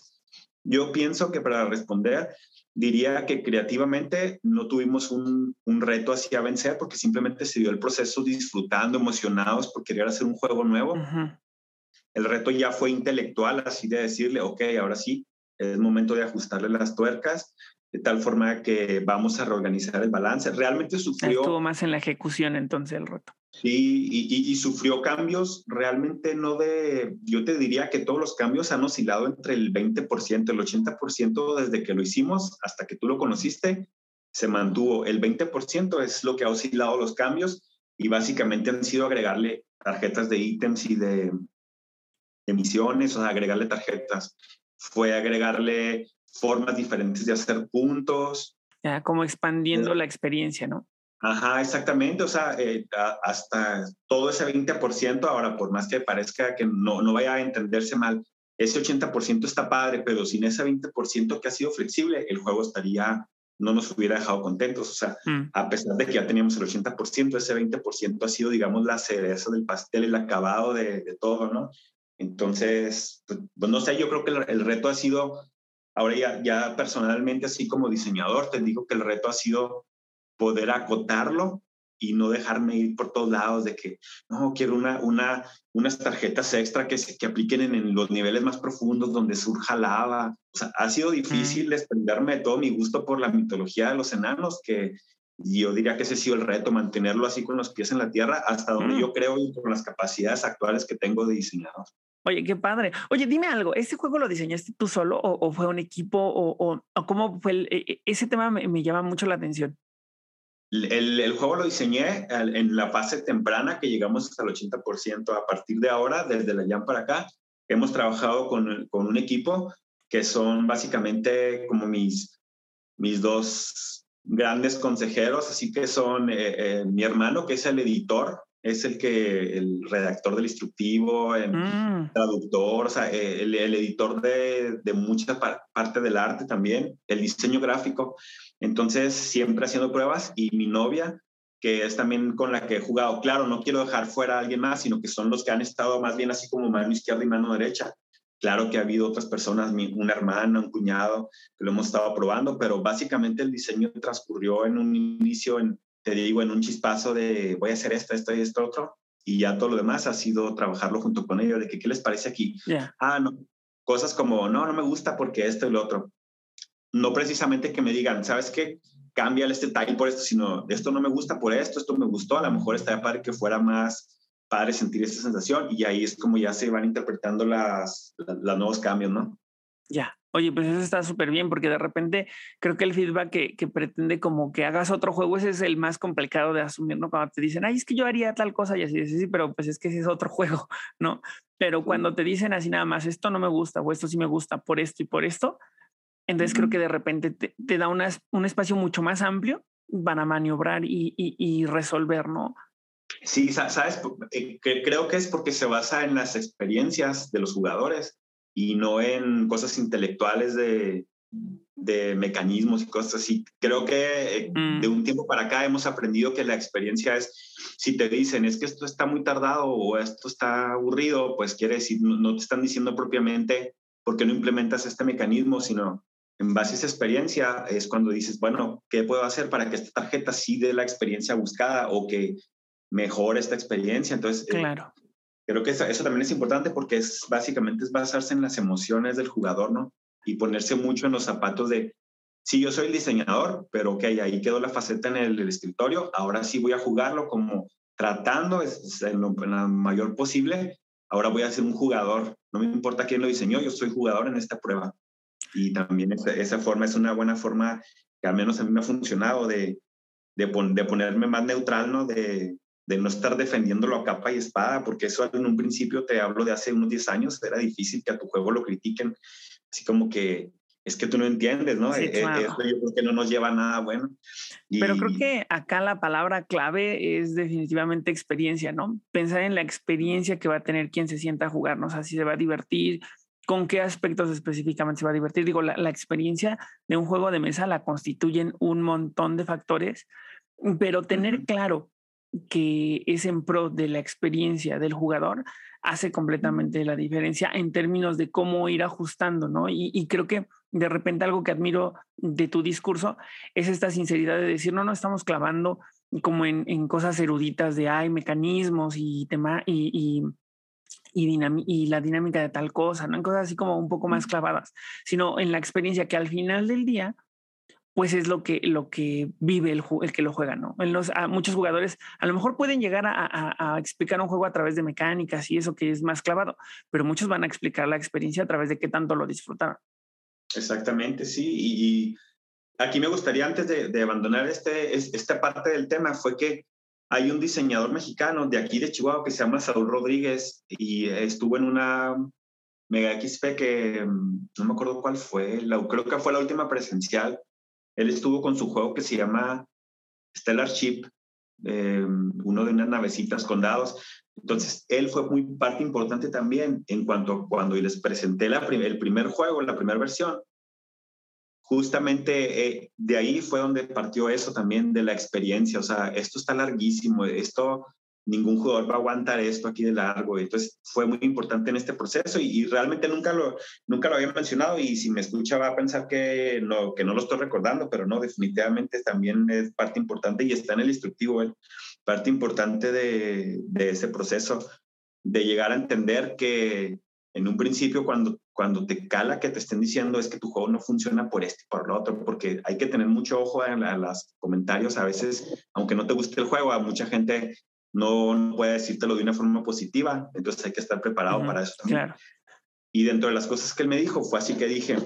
yo pienso que para responder, diría que creativamente no tuvimos un, reto así a vencer porque simplemente se dio el proceso disfrutando, emocionados por querer hacer un juego nuevo. El reto ya fue intelectual, así de decirle, ok, ahora sí, es momento de ajustarle las tuercas, de tal forma que vamos a reorganizar el balance. Realmente sufrió... Estuvo más en la ejecución entonces el reto. Sí, y, sufrió cambios realmente no de, yo te diría que todos los cambios han oscilado entre el 20%, el 80% desde que lo hicimos hasta que tú lo conociste, se mantuvo. El 20% es lo que ha oscilado los cambios y básicamente han sido agregarle tarjetas de ítems y de, emisiones, o sea, agregarle tarjetas. Fue agregarle formas diferentes de hacer puntos. Ya, como expandiendo la experiencia, ¿no? Ajá, exactamente. O sea, eh, hasta todo ese 20%, ahora por más que parezca que no, no vaya a entenderse mal, ese 80% está padre, pero sin ese 20% que ha sido flexible, el juego estaría, no nos hubiera dejado contentos. O sea, mm. a pesar de que ya teníamos el 80%, ese 20% ha sido, digamos, la cereza del pastel, el acabado de, de todo, ¿no? Entonces, pues, pues no sé, yo creo que el, el reto ha sido, ahora ya, ya personalmente, así como diseñador, te digo que el reto ha sido poder acotarlo y no dejarme ir por todos lados de que, no, quiero una, una, unas tarjetas extra que, se, que apliquen en, los niveles más profundos donde surja lava. O sea, ha sido difícil desprenderme de todo mi gusto por la mitología de los enanos, que yo diría que ese ha sido el reto, mantenerlo así con los pies en la tierra, hasta donde yo creo y con las capacidades actuales que tengo de diseñador. Oye, qué padre. Oye, dime algo, ¿este juego lo diseñaste tú solo o, fue un equipo o, o, cómo fue? El, e, e, ese tema me llama mucho la atención. El, juego lo diseñé en la fase temprana que llegamos hasta el 80%. A partir de ahora, desde la Jam para acá, hemos trabajado con, un equipo que son básicamente como mis, mis dos grandes consejeros, así que son eh, eh, mi hermano, que es el editor, es el que, el redactor del instructivo, el mm. traductor, o sea, el, editor de, de mucha parte del arte también, el diseño gráfico. Entonces, siempre haciendo pruebas y mi novia, que es también con la que he jugado, claro, no quiero dejar fuera a alguien más, sino que son los que han estado más bien así como mano izquierda y mano derecha. Claro que ha habido otras personas, una hermana, un cuñado, que lo hemos estado probando, pero básicamente el diseño transcurrió en un inicio, en, te digo, en un chispazo de voy a hacer esto, esto y esto otro, y ya todo lo demás ha sido trabajarlo junto con ellos, de que qué les parece aquí. Ah, no, cosas como, no, no me gusta porque esto y lo otro no precisamente que me digan, ¿sabes qué? Cambia este tile por esto, sino esto no me gusta por esto, esto me gustó, a lo mejor estaría padre que fuera más padre sentir esa sensación y ahí es como ya se van interpretando las, los nuevos cambios, ¿no? Ya. Oye, pues eso está súper bien porque de repente creo que el feedback que, que, pretende como que hagas otro juego, ese es el más complicado de asumir, ¿no? Cuando te dicen, ay, es que yo haría tal cosa y así, sí, sí, pero pues es que ese es otro juego, ¿no? Pero cuando te dicen así nada más, esto no me gusta o esto sí me gusta por esto y por esto, entonces creo que de repente te, te da una, un espacio mucho más amplio para maniobrar y, y, y resolver, ¿no? Sí, sabes, eh, creo que es porque se basa en las experiencias de los jugadores y no en cosas intelectuales de, de mecanismos y cosas así. Creo que eh, de mm. un tiempo para acá hemos aprendido que la experiencia es, si te dicen es que esto está muy tardado o esto está aburrido, pues quiere decir, no, te están diciendo propiamente por qué no implementas este mecanismo, sino en base a esa experiencia es cuando dices, bueno, ¿qué puedo hacer para que esta tarjeta sí dé la experiencia buscada o que mejore esta experiencia? Entonces, eh, claro. Creo que eso, también es importante porque es básicamente es basarse en las emociones del jugador, ¿no? Y ponerse mucho en los zapatos de, sí, yo soy el diseñador, pero ok, ahí quedó la faceta en el, escritorio, ahora sí voy a jugarlo como tratando en, lo, en la mayor posible, ahora voy a ser un jugador, no me importa quién lo diseñó, yo soy jugador en esta prueba. Y también esa, forma es una buena forma que al menos a mí me ha funcionado de, de ponerme más neutral, ¿no? De, de no estar defendiéndolo a capa y espada, porque eso en un principio te hablo de hace unos 10 años, era difícil que a tu juego lo critiquen, así como que es que tú no entiendes, ¿no? Sí, eh, claro. Eso yo creo que no nos lleva a nada bueno. Y... Pero creo que acá la palabra clave es definitivamente experiencia, ¿no? Pensar en la experiencia que va a tener quien se sienta a jugar, ¿no? O sea, si se va a divertir, con qué aspectos específicamente se va a divertir. Digo, la, la, experiencia de un juego de mesa la constituyen un montón de factores, pero tener claro que es en pro de la experiencia del jugador hace completamente la diferencia en términos de cómo ir ajustando, ¿no? Y, y, creo que de repente algo que admiro de tu discurso es esta sinceridad de decir, no, no estamos clavando como en, en cosas eruditas de hay mecanismos y tema y, y y, y, la dinámica de tal cosa, no en cosas así como un poco más clavadas, sino en la experiencia que al final del día, pues es lo que, lo que vive el, el que lo juega, ¿no? En los, muchos jugadores a lo mejor pueden llegar a, explicar un juego a través de mecánicas y eso que es más clavado, pero muchos van a explicar la experiencia a través de qué tanto lo disfrutaron. Exactamente, sí. Y, aquí me gustaría, antes de, de abandonar este, esta parte del tema, fue que hay un diseñador mexicano de aquí de Chihuahua que se llama Saúl Rodríguez y estuvo en una Mega XP que mm, no me acuerdo cuál fue, la, creo que fue la última presencial. Él estuvo con su juego que se llama Stellar Ship, eh, uno de unas navecitas con dados. Entonces, él fue muy parte importante también en cuanto a cuando les presenté el primer juego, la primera versión, justamente eh, de ahí fue donde partió eso también de la experiencia. O sea, esto está larguísimo, esto, ningún jugador va a aguantar esto aquí de largo. Entonces fue muy importante en este proceso y, y, realmente nunca lo, nunca lo había mencionado y si me escucha va a pensar que no, que no lo estoy recordando, pero no, definitivamente también es parte importante y está en el instructivo, ¿eh? parte importante de, de ese proceso, de llegar a entender que en un principio cuando, cuando te cala que te estén diciendo es que tu juego no funciona por este por lo otro, porque hay que tener mucho ojo a, los comentarios. A veces, aunque no te guste el juego, a mucha gente no, puede decírtelo de una forma positiva, entonces hay que estar preparado uh -huh, para eso también. Claro. Y dentro de las cosas que él me dijo, fue así que dije,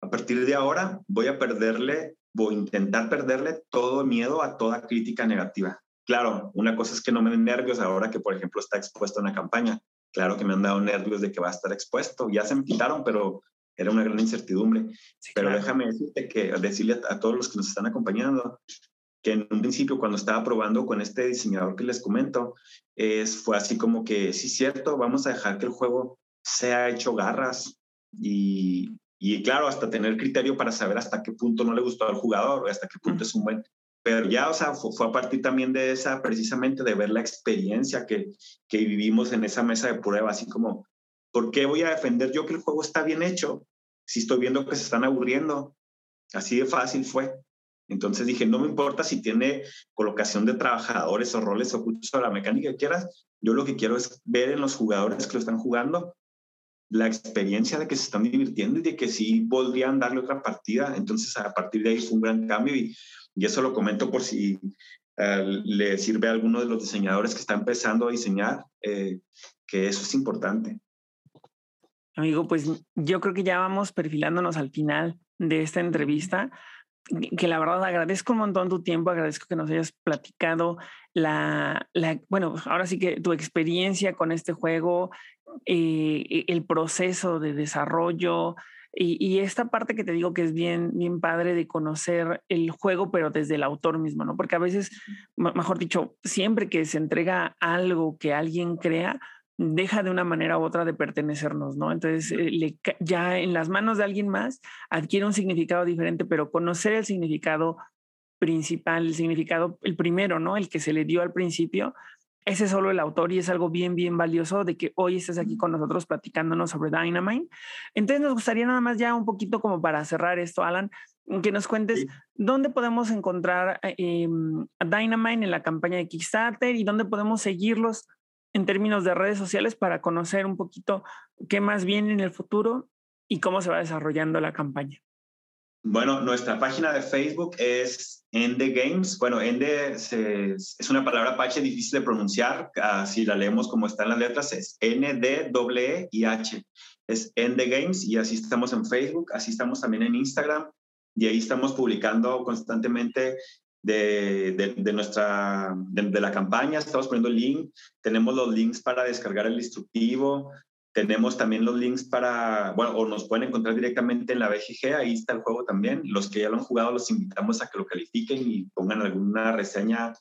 a partir de ahora voy a perderle, voy a intentar perderle todo miedo a toda crítica negativa. Claro, una cosa es que no me den nervios ahora que, por ejemplo, está expuesto a una campaña, claro que me han dado nervios de que va a estar expuesto. Ya se me quitaron, pero era una gran incertidumbre. Sí, pero claro. déjame decirte que, decirle a, a, todos los que nos están acompañando que en un principio cuando estaba probando con este diseñador que les comento, es, fue así como que, sí, cierto, vamos a dejar que el juego sea hecho garras y, y claro, hasta tener criterio para saber hasta qué punto no le gustó al jugador o hasta qué punto es un buen pero ya, o sea, fue, fue, a partir también de esa, precisamente de ver la experiencia que, que vivimos en esa mesa de prueba, así como, ¿por qué voy a defender yo que el juego está bien hecho si estoy viendo que se están aburriendo? Así de fácil fue. Entonces dije, no me importa si tiene colocación de trabajadores o roles o la mecánica que quieras, yo lo que quiero es ver en los jugadores que lo están jugando la experiencia de que se están divirtiendo y de que sí podrían darle otra partida. Entonces, a partir de ahí fue un gran cambio y y eso lo comento por si le sirve a alguno de los diseñadores que está empezando a diseñar, eh, que eso es importante. Amigo, pues yo creo que ya vamos perfilándonos al final de esta entrevista que la verdad agradezco un montón tu tiempo, agradezco que nos hayas platicado la, la bueno, ahora sí que tu experiencia con este juego, eh, el proceso de desarrollo y, y, esta parte que te digo que es bien, bien padre de conocer el juego, pero desde el autor mismo, ¿no? Porque a veces, mejor dicho, siempre que se entrega algo que alguien crea, deja de una manera u otra de pertenecernos, ¿no? Entonces, eh, ya en las manos de alguien más adquiere un significado diferente, pero conocer el significado principal, el significado, el primero, ¿no? El que se le dio al principio, ese es solo el autor y es algo bien, bien valioso de que hoy estés aquí con nosotros platicándonos sobre Dynamite. Entonces, nos gustaría nada más ya un poquito como para cerrar esto, Alan, que nos cuentes dónde podemos encontrar eh, a Dynamite en la campaña de Kickstarter y dónde podemos seguirlos en términos de redes sociales para conocer un poquito qué más viene en el futuro y cómo se va desarrollando la campaña? Bueno, nuestra página de Facebook es Ende Games. Bueno, Ende es una palabra apache difícil de pronunciar. Si la leemos como están las letras, es N-D-E y H. Es Ende Games y así estamos en Facebook, así estamos también en Instagram y ahí estamos publicando constantemente de, de, nuestra, de, la campaña, estamos poniendo link, tenemos los links para descargar el instructivo, tenemos también los links para, bueno, o nos pueden encontrar directamente en la BGG, ahí está el juego también. Los que ya lo han jugado los invitamos a que lo califiquen y pongan alguna reseña,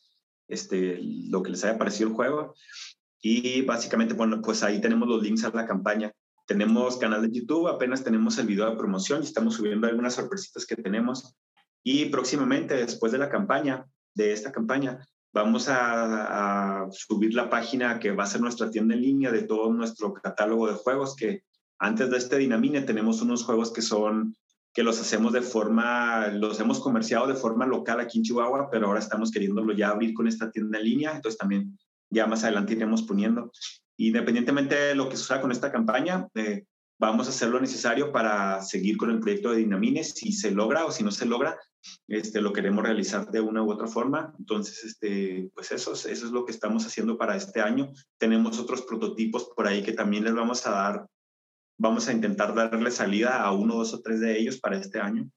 este, lo que les haya parecido el juego. Y básicamente, bueno, pues ahí tenemos los links a la campaña. Tenemos canal de YouTube, apenas tenemos el video de promoción y estamos subiendo algunas sorpresitas que tenemos. Y próximamente, después de la campaña, de esta campaña, vamos a, subir la página que va a ser nuestra tienda en línea de todo nuestro catálogo de juegos, que antes de este Dinamine tenemos unos juegos que son que los hacemos de forma, los hemos comerciado de forma local aquí en Chihuahua, pero ahora estamos queriéndolo ya abrir con esta tienda en línea, entonces también ya más adelante iremos poniendo. Independientemente de lo que suceda con esta campaña, eh, vamos a hacer lo necesario para seguir con el proyecto de Dinamines. Si se logra o si no se logra, este, lo queremos realizar de una u otra forma. Entonces, este, pues eso, eso es lo que estamos haciendo para este año. Tenemos otros prototipos por ahí que también les vamos a dar, vamos a intentar darle salida a uno, dos o tres de ellos para este año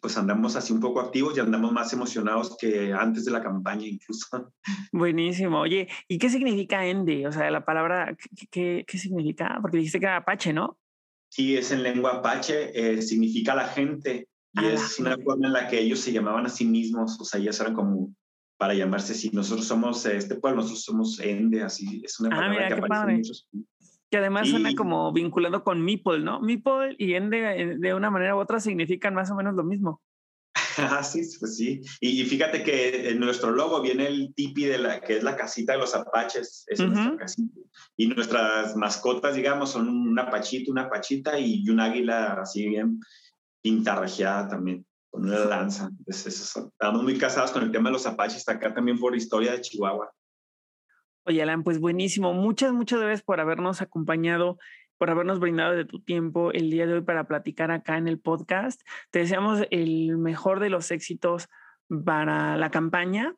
pues andamos así un poco activos y andamos más emocionados que antes de la campaña incluso. Buenísimo. Oye, ¿y qué significa Ende? O sea, la palabra, ¿qué, qué, significa? Porque dijiste que era Apache, ¿no? Sí, es en lengua Apache, eh, significa la gente y es una forma en la que ellos se llamaban a sí mismos, o sea, ellos eran como para llamarse así. Nosotros somos este pueblo, nosotros somos Ende, así es una ah, palabra que aparece en muchos. Que además suena como vinculado con Meeple, ¿no? Meeple y Ende eh, de una manera u otra significan más o menos lo mismo. Ah, sí, pues sí. Y, fíjate que en nuestro logo viene el tipi de la que es la casita de los apaches. Es nuestra casita. Y nuestras mascotas, digamos, son un apachito, una pachita y un águila así bien pintarrajeada también, con una lanza. estamos muy casados con el tema de los apaches acá también por historia de Chihuahua. Oye, Alan, pues buenísimo. Muchas, muchas gracias por habernos acompañado, por habernos brindado de tu tiempo el día de hoy para platicar acá en el podcast. Te deseamos el mejor de los éxitos para la campaña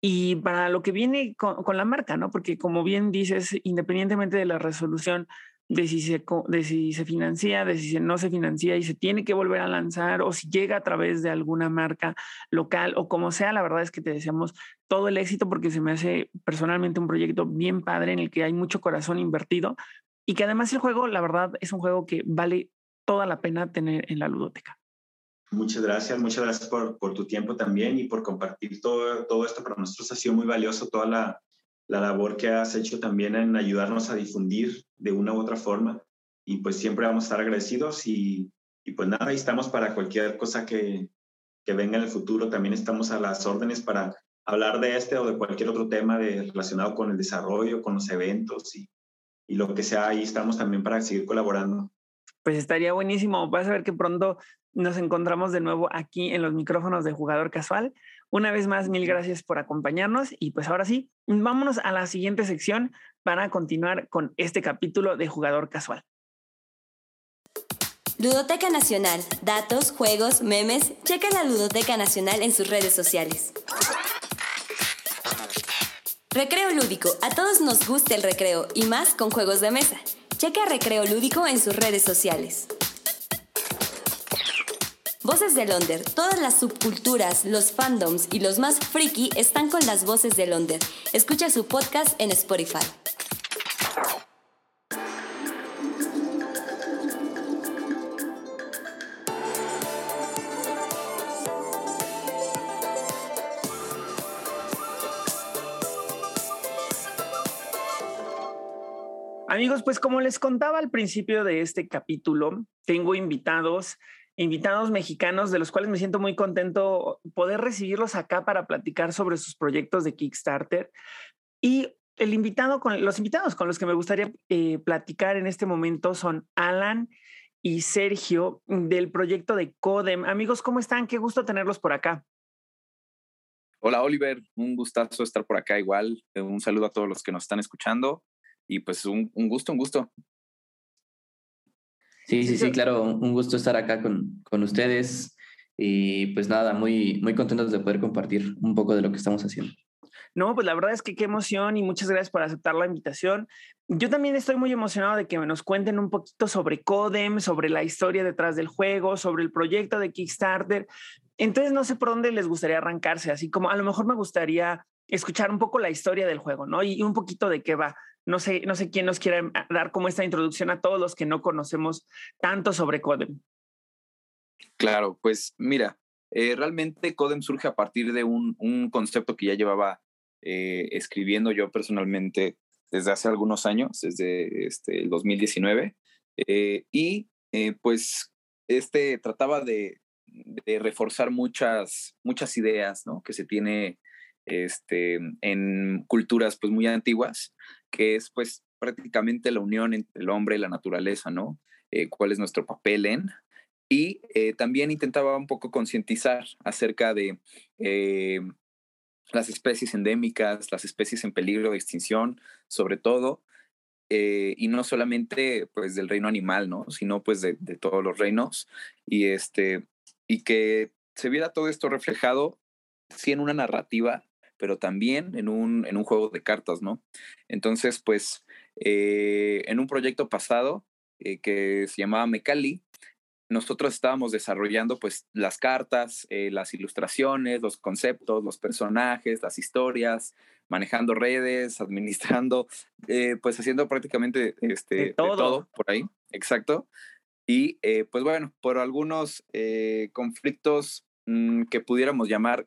y para lo que viene con, con la marca, ¿no? Porque como bien dices, independientemente de la resolución de si, se, de si se financia, de si no se financia y se tiene que volver a lanzar o si llega a través de alguna marca local o como sea, la verdad es que te deseamos todo el éxito porque se me hace personalmente un proyecto bien padre en el que hay mucho corazón invertido y que además el juego, la verdad, es un juego que vale toda la pena tener en la ludoteca. Muchas gracias, muchas gracias por, por tu tiempo también y por compartir todo, todo esto. Para nosotros ha sido muy valioso toda la, la labor que has hecho también en ayudarnos a difundir de una u otra forma. Y pues siempre vamos a estar agradecidos y, y pues nada, estamos para cualquier cosa que, que, venga en el futuro. También estamos a las órdenes para hablar de este o de cualquier otro tema de, relacionado con el desarrollo, con los eventos y, y lo que sea. Ahí estamos también para seguir colaborando. Pues estaría buenísimo. Vas a ver que pronto nos encontramos de nuevo aquí en los micrófonos de Jugador Casual. Una vez más, mil gracias por acompañarnos y pues ahora sí, vámonos a la siguiente sección para continuar con este capítulo de Jugador Casual. Ludoteca Nacional. Datos, juegos, memes. Checa la Ludoteca Nacional en sus redes sociales. Recreo Lúdico. A todos nos gusta el recreo y más con juegos de mesa. Checa Recreo Lúdico en sus redes sociales. Voces de Londer. Todas las subculturas, los fandoms y los más friki están con las voces de Londer. Escucha su podcast en Spotify. Amigos, pues como les contaba al principio de este capítulo, tengo invitados, invitados mexicanos de los cuales me siento muy contento poder recibirlos acá para platicar sobre sus proyectos de Kickstarter. Y el invitado los invitados con los que me gustaría eh, platicar en este momento son Alan y Sergio del proyecto de Codem. Amigos, ¿cómo están? Qué gusto tenerlos por acá. Hola Oliver, un gustazo estar por acá igual. Un saludo a todos los que nos están escuchando y pues un gusto, un gusto. Sí, sí, sí, claro, un gusto estar acá con, con ustedes y pues nada, muy, muy contentos de poder compartir un poco de lo que estamos haciendo. No, pues la verdad es que qué emoción y muchas gracias por aceptar la invitación. Yo también estoy muy emocionado de que nos cuenten un poquito sobre Codem, sobre la historia detrás del juego, sobre el proyecto de Kickstarter. Entonces no sé por dónde les gustaría arrancarse, así como a lo mejor me gustaría escuchar un poco la historia del juego, ¿no? Y un poquito de qué va. No sé, no sé quién nos quiere dar como esta introducción a todos los que no conocemos tanto sobre Codem. Claro, pues mira, eh, realmente Codem surge a partir de un, un concepto que ya llevaba eh, escribiendo yo personalmente desde hace algunos años, desde este, el 2019, eh, y pues este trataba de, de, reforzar muchas, muchas ideas ¿no? que se tiene este, en culturas pues muy antiguas, que es pues prácticamente la unión entre el hombre y la naturaleza, ¿no? Eh, ¿Cuál es nuestro papel en? Y eh, también intentaba un poco concientizar acerca de eh, las especies endémicas, las especies en peligro de extinción, sobre todo, y no solamente pues del reino animal, ¿no? Sino pues de, todos los reinos, y, este, y que se viera todo esto reflejado, sí en una narrativa, pero también en un, en un juego de cartas, ¿no? Entonces, pues, eh, en un proyecto pasado eh, que se llamaba Mecali, nosotros estábamos desarrollando pues las cartas, eh, las ilustraciones, los conceptos, los personajes, las historias, manejando redes, administrando, pues haciendo prácticamente este, todo. todo. por ahí, exacto. Y pues bueno, por algunos conflictos mm, que pudiéramos llamar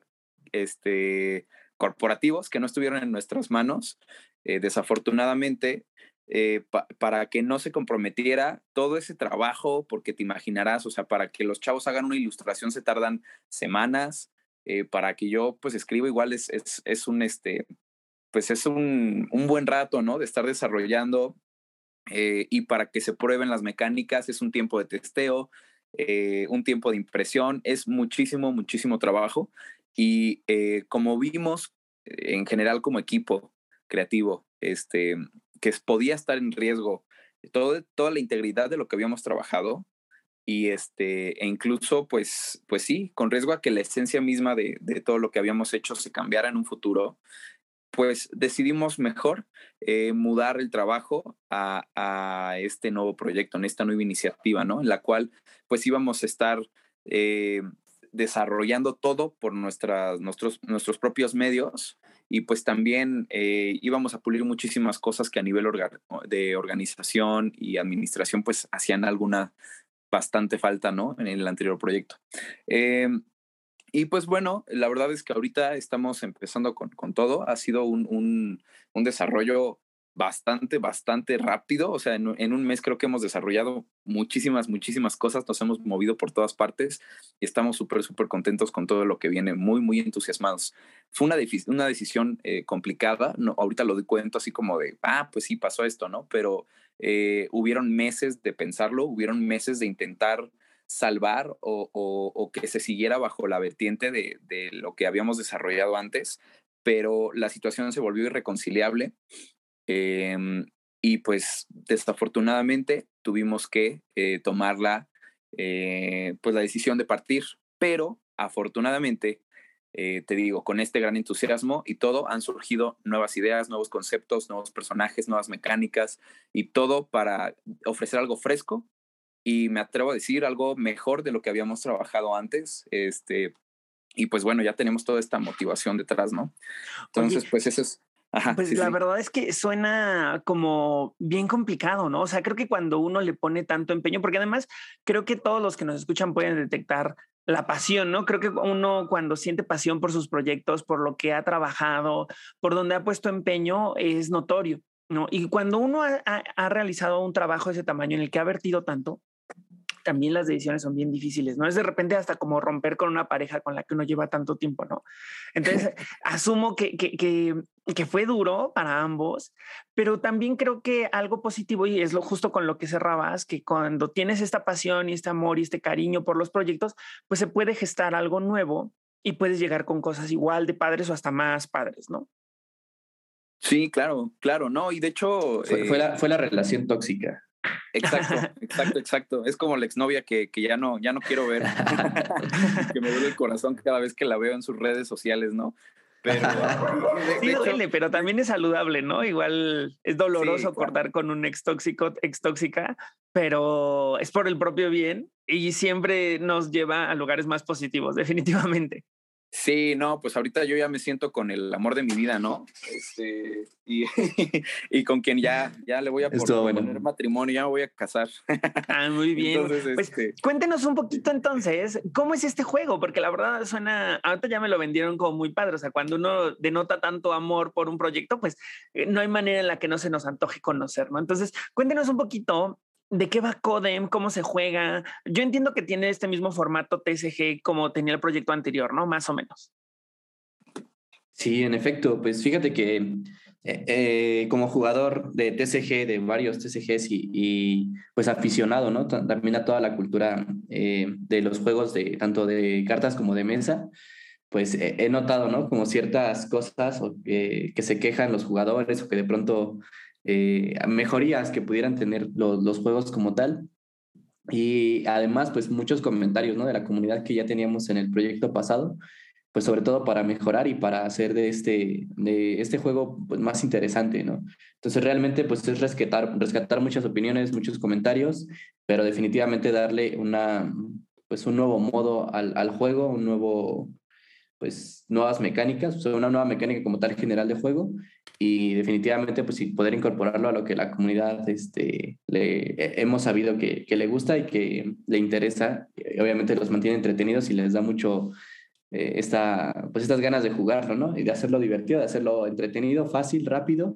este, corporativos que no estuvieron en nuestras manos, eh, desafortunadamente, eh, para que no se comprometiera todo ese trabajo, porque te imaginarás, o sea, para que los chavos hagan una ilustración se tardan semanas, eh, para que yo pues escriba igual es, es, es un, este, pues es un, un, buen rato, ¿no? De estar desarrollando y para que se prueben las mecánicas es un tiempo de testeo, un tiempo de impresión, es muchísimo, muchísimo trabajo y eh, como vimos en general como equipo creativo, este, que podía estar en riesgo todo, toda la integridad de lo que habíamos trabajado y este, e incluso pues, pues sí, con riesgo a que la esencia misma de, de todo lo que habíamos hecho se cambiara en un futuro, pues decidimos mejor eh, mudar el trabajo a, a, este nuevo proyecto, en esta nueva iniciativa, ¿no? En la cual pues íbamos a estar eh, desarrollando todo por nuestras, nuestros, nuestros propios medios y pues también eh, íbamos a pulir muchísimas cosas que a nivel de organización y administración pues hacían alguna bastante falta, ¿no? En el anterior proyecto. Em, y pues bueno, la verdad es que ahorita estamos empezando con, con todo. Ha sido un, un desarrollo bastante, bastante rápido. O sea, en, un mes creo que hemos desarrollado muchísimas, muchísimas cosas. Nos hemos movido por todas partes y estamos súper, súper contentos con todo lo que viene, muy, muy entusiasmados. Fue una, una decisión eh, complicada. No, ahorita lo doy cuenta así como de, ah, pues sí, pasó esto, ¿no? Pero eh, hubieron meses de pensarlo, hubieron meses de intentar salvar o, o, que se siguiera bajo la vertiente de, de lo que habíamos desarrollado antes, pero la situación se volvió irreconciliable Em, y pues desafortunadamente tuvimos que eh, tomar la, eh, pues la decisión de partir, pero afortunadamente eh, te digo, con este gran entusiasmo y todo, han surgido nuevas ideas, nuevos conceptos, nuevos personajes, nuevas mecánicas y todo para ofrecer algo fresco y me atrevo a decir algo mejor de lo que habíamos trabajado antes. Este, y pues bueno, ya tenemos toda esta motivación detrás, ¿no? Entonces, pues eso es, pues la verdad es que suena como bien complicado, ¿no? O sea, creo que cuando uno le pone tanto empeño, porque además creo que todos los que nos escuchan pueden detectar la pasión, ¿no? Creo que uno cuando siente pasión por sus proyectos, por lo que ha trabajado, por donde ha puesto empeño, es notorio, ¿no? Y cuando uno ha, ha realizado un trabajo de ese tamaño en el que ha vertido tanto, también las decisiones son bien difíciles, ¿no? Es de repente hasta como romper con una pareja con la que uno lleva tanto tiempo, ¿no? Entonces, asumo que, que, que, fue duro para ambos, pero también creo que algo positivo, y es lo justo con lo que cerrabas, que cuando tienes esta pasión y este amor y este cariño por los proyectos, pues se puede gestar algo nuevo y puedes llegar con cosas igual de padres o hasta más padres, ¿no? Sí, claro, claro, no, y de hecho... Fue, fue, la, fue la relación tóxica. Exacto, exacto, exacto. Es como la exnovia que, que ya no, ya no quiero ver, que me duele el corazón cada vez que la veo en sus redes sociales, ¿no? Pero, sí duele, pero también es saludable, ¿no? Igual es doloroso cortar con un ex tóxico, ex tóxica, pero es por el propio bien y siempre nos lleva a lugares más positivos, definitivamente. Sí, no, pues ahorita yo ya me siento con el amor de mi vida, ¿no? Este, y, y con quien ya, ya le voy a poner matrimonio, ya me voy a casar. Ah, muy bien. pues, este Cuéntenos un poquito entonces, ¿cómo es este juego? Porque la verdad suena, ahorita ya me lo vendieron como muy padre, o sea, cuando uno denota tanto amor por un proyecto, pues eh, no hay manera en la que no se nos antoje conocer, ¿no? Entonces, cuéntenos un poquito ¿De qué va Codem? ¿Cómo se juega? Yo entiendo que tiene este mismo formato TSG como tenía el proyecto anterior, ¿no? Más o menos. Sí, en efecto. Pues fíjate que eh, eh, como jugador de TCG, de varios TCGs y, pues aficionado, ¿no? También a toda la cultura eh, de los juegos de tanto de cartas como de mesa, pues he notado, ¿no? Como ciertas cosas que se quejan los jugadores o que de pronto eh, mejorías que pudieran tener los, juegos como tal. Y además, pues muchos comentarios ¿no? de la comunidad que ya teníamos en el proyecto pasado, pues sobre todo para mejorar y para hacer de este, de este juego pues, más interesante, ¿no? Entonces realmente pues es rescatar, rescatar muchas opiniones, muchos comentarios, pero definitivamente darle una, pues un nuevo modo al, al juego, un nuevo, pues nuevas mecánicas, una nueva mecánica como tal general de juego y definitivamente pues poder incorporarlo a lo que la comunidad este, le, hemos sabido que, que le gusta y que le interesa, obviamente los mantiene entretenidos y les da mucho eh, esta, pues estas ganas de jugarlo, ¿no? Y de hacerlo divertido, de hacerlo entretenido, fácil, rápido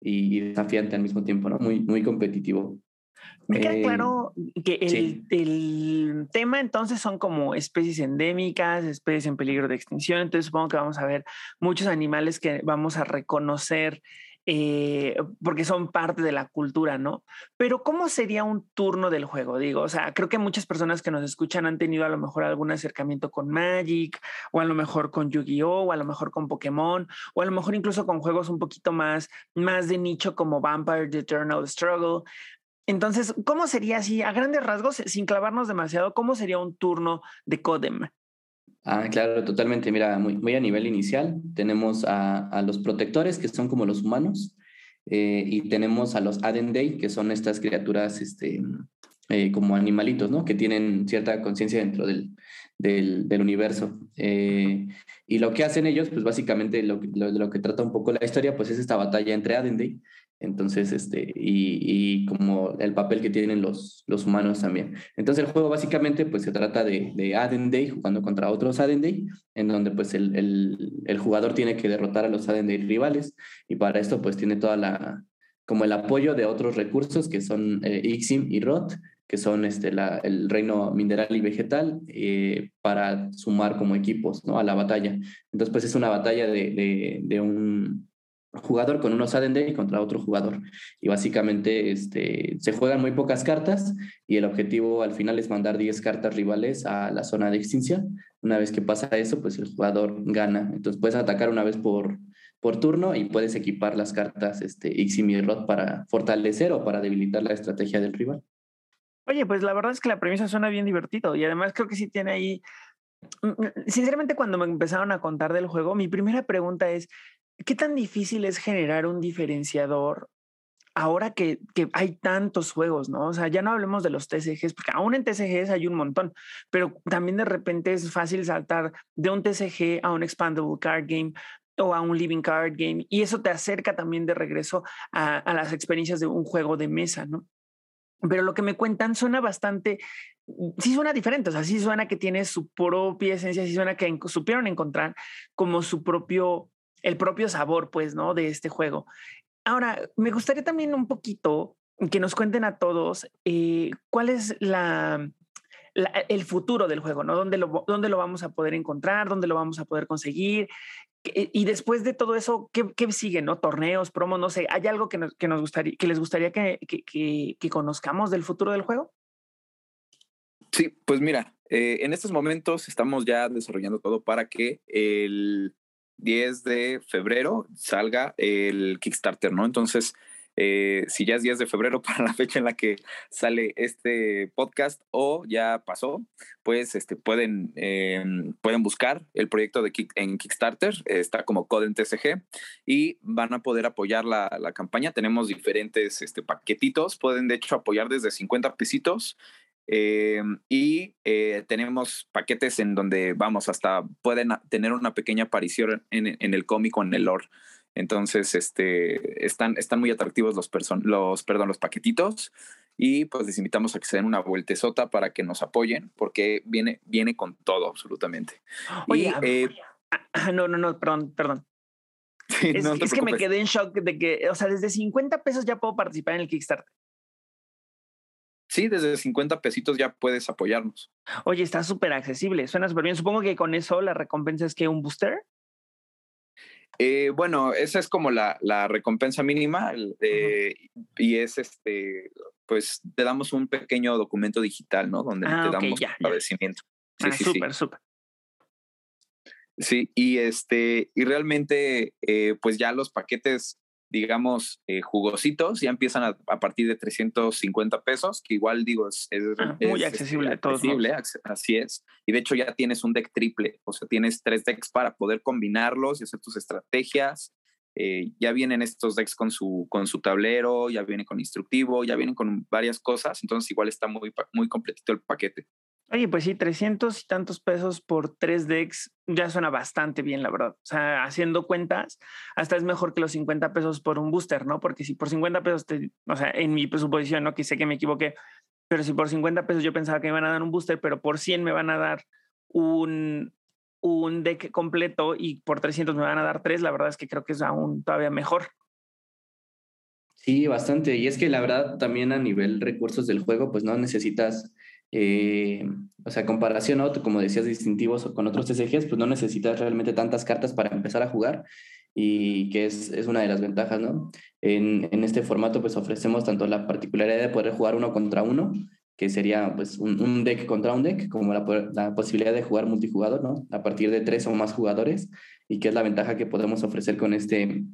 y, desafiante al mismo tiempo, ¿no? Muy, muy competitivo. Me queda eh, claro que el, el, tema entonces son como especies endémicas, especies en peligro de extinción, entonces supongo que vamos a ver muchos animales que vamos a reconocer eh, porque son parte de la cultura, ¿no? Pero ¿cómo sería un turno del juego? Digo, o sea, creo que muchas personas que nos escuchan han tenido a lo mejor algún acercamiento con Magic, o a lo mejor con Yu-Gi-Oh, o a lo mejor con Pokémon, o a lo mejor incluso con juegos un poquito más, más de nicho como Vampire The Eternal Struggle. Entonces, ¿cómo sería así, a grandes rasgos, sin clavarnos demasiado, cómo sería un turno de Codem? Ah, claro, totalmente. Mira, muy, muy a nivel inicial, tenemos a, a, los protectores, que son como los humanos, eh, y tenemos a los Adendei, que son estas criaturas este, eh, como animalitos, ¿no? Que tienen cierta conciencia dentro del, del, del universo. Eh, y lo que hacen ellos, pues básicamente lo, lo, lo, que trata un poco la historia, pues es esta batalla entre Adendei entonces, este, y, y, como el papel que tienen los, los humanos también. Entonces, el juego básicamente pues se trata de, de Day jugando contra otros Day en donde pues el, el, jugador tiene que derrotar a los Day rivales y para esto pues tiene toda la, como el apoyo de otros recursos que son eh, Ixim y Rot, que son este, la, el reino mineral y vegetal, eh, para sumar como equipos ¿no? a la batalla. Entonces, pues es una batalla de, de un jugador con unos y contra otro jugador. Y básicamente este, se juegan muy pocas cartas y el objetivo al final es mandar 10 cartas rivales a la zona de extinción. Una vez que pasa eso, pues el jugador gana. Entonces puedes atacar una vez por, por turno y puedes equipar las cartas este, y Rod para fortalecer o para debilitar la estrategia del rival. Oye, pues la verdad es que la premisa suena bien divertido y además creo que sí tiene ahí mm, mm, sinceramente cuando me empezaron a contar del juego, mi primera pregunta es, ¿qué tan difícil es generar un diferenciador ahora que, hay tantos juegos, ¿no? O sea, ya no hablemos de los TCGs, porque aún en TCGs hay un montón, pero también de repente es fácil saltar de un TCG a un expandable card game o a un living card game, y eso te acerca también de regreso a, a las experiencias de un juego de mesa, ¿no? Pero lo que me cuentan suena bastante, sí suena diferente, o sea, sí suena que tiene su propia esencia, sí suena que supieron encontrar como su propio, el propio sabor, pues, ¿no? De este juego. Ahora, me gustaría también un poquito que nos cuenten a todos eh, cuál es la, el futuro del juego, ¿no? ¿Dónde lo, ¿Dónde lo vamos a poder encontrar? ¿Dónde lo vamos a poder conseguir? Y después de todo eso, ¿qué, qué sigue? ¿No? Torneos, promos, no sé. ¿Hay algo que, nos, que nos gustaría, que les gustaría que, que, que, conozcamos del futuro del juego? Sí, pues mira, eh, en estos momentos estamos ya desarrollando todo para que el 10 de febrero salga el Kickstarter, ¿no? Entonces, eh, si ya es 10 de febrero para la fecha en la que sale este podcast o ya pasó, pues este, pueden, eh, pueden buscar el proyecto de en Kickstarter, está como Coden TCG y van a poder apoyar la, la campaña. Tenemos diferentes este, paquetitos, pueden de hecho apoyar desde 50 pesitos eh, y eh, tenemos paquetes en donde, vamos, hasta pueden tener una pequeña aparición en, en el cómic o en el lore. Entonces, este, están, están muy atractivos los, los, perdón, los paquetitos y pues les invitamos a que se den una vueltezota para que nos apoyen porque viene, viene con todo absolutamente. Oye, eh, ah, no, no, no, perdón, perdón. es, es que me quedé en shock de que, o sea, desde 50 pesos ya puedo participar en el Kickstarter. Sí, desde 50 pesitos ya puedes apoyarnos. Oye, está súper accesible, suena súper bien. Supongo que con eso la recompensa es que un booster. Eh, bueno, esa es como la, la recompensa mínima eh, y es este, pues te damos un pequeño documento digital, ¿no? Donde ah, te damos ya, agradecimiento. Sí, ah, sí, súper, súper. Sí, y este, y realmente, eh, pues ya los paquetes digamos, eh, jugositos, ya empiezan a, partir de 350 pesos, que igual digo, es, ah, muy accesible. accesible así es. Y de hecho ya tienes un deck triple, o sea, tienes tres decks para poder combinarlos y hacer tus estrategias. Eh, ya vienen estos decks con su, con su tablero, ya vienen con instructivo, ya vienen con varias cosas, entonces igual está muy, muy completito el paquete. Oye, pues sí, 300 y tantos pesos por tres decks ya suena bastante bien, la verdad. O sea, haciendo cuentas, hasta es mejor que los 50 pesos por un booster, ¿no? Porque si por 50 pesos, o sea, en mi presuposición, ¿no? Que sé que me equivoqué, pero si por 50 pesos yo pensaba que me iban a dar un booster, pero por 100 me van a dar un, un deck completo y por 300 me van a dar tres, la verdad es que creo que es aún todavía mejor. Sí, bastante. Y es que la verdad también a nivel recursos del juego, pues no necesitas eh, o sea, comparación, ¿no? como decías, distintivos con otros TCGs, pues no necesitas realmente tantas cartas para empezar a jugar y que es, es una de las ventajas, ¿no? En, en, este formato pues ofrecemos tanto la particularidad de poder jugar uno contra uno, que sería pues un, deck contra un deck, como la, posibilidad de jugar multijugador, ¿no? A partir de tres o más jugadores y que es la ventaja que podemos ofrecer con este,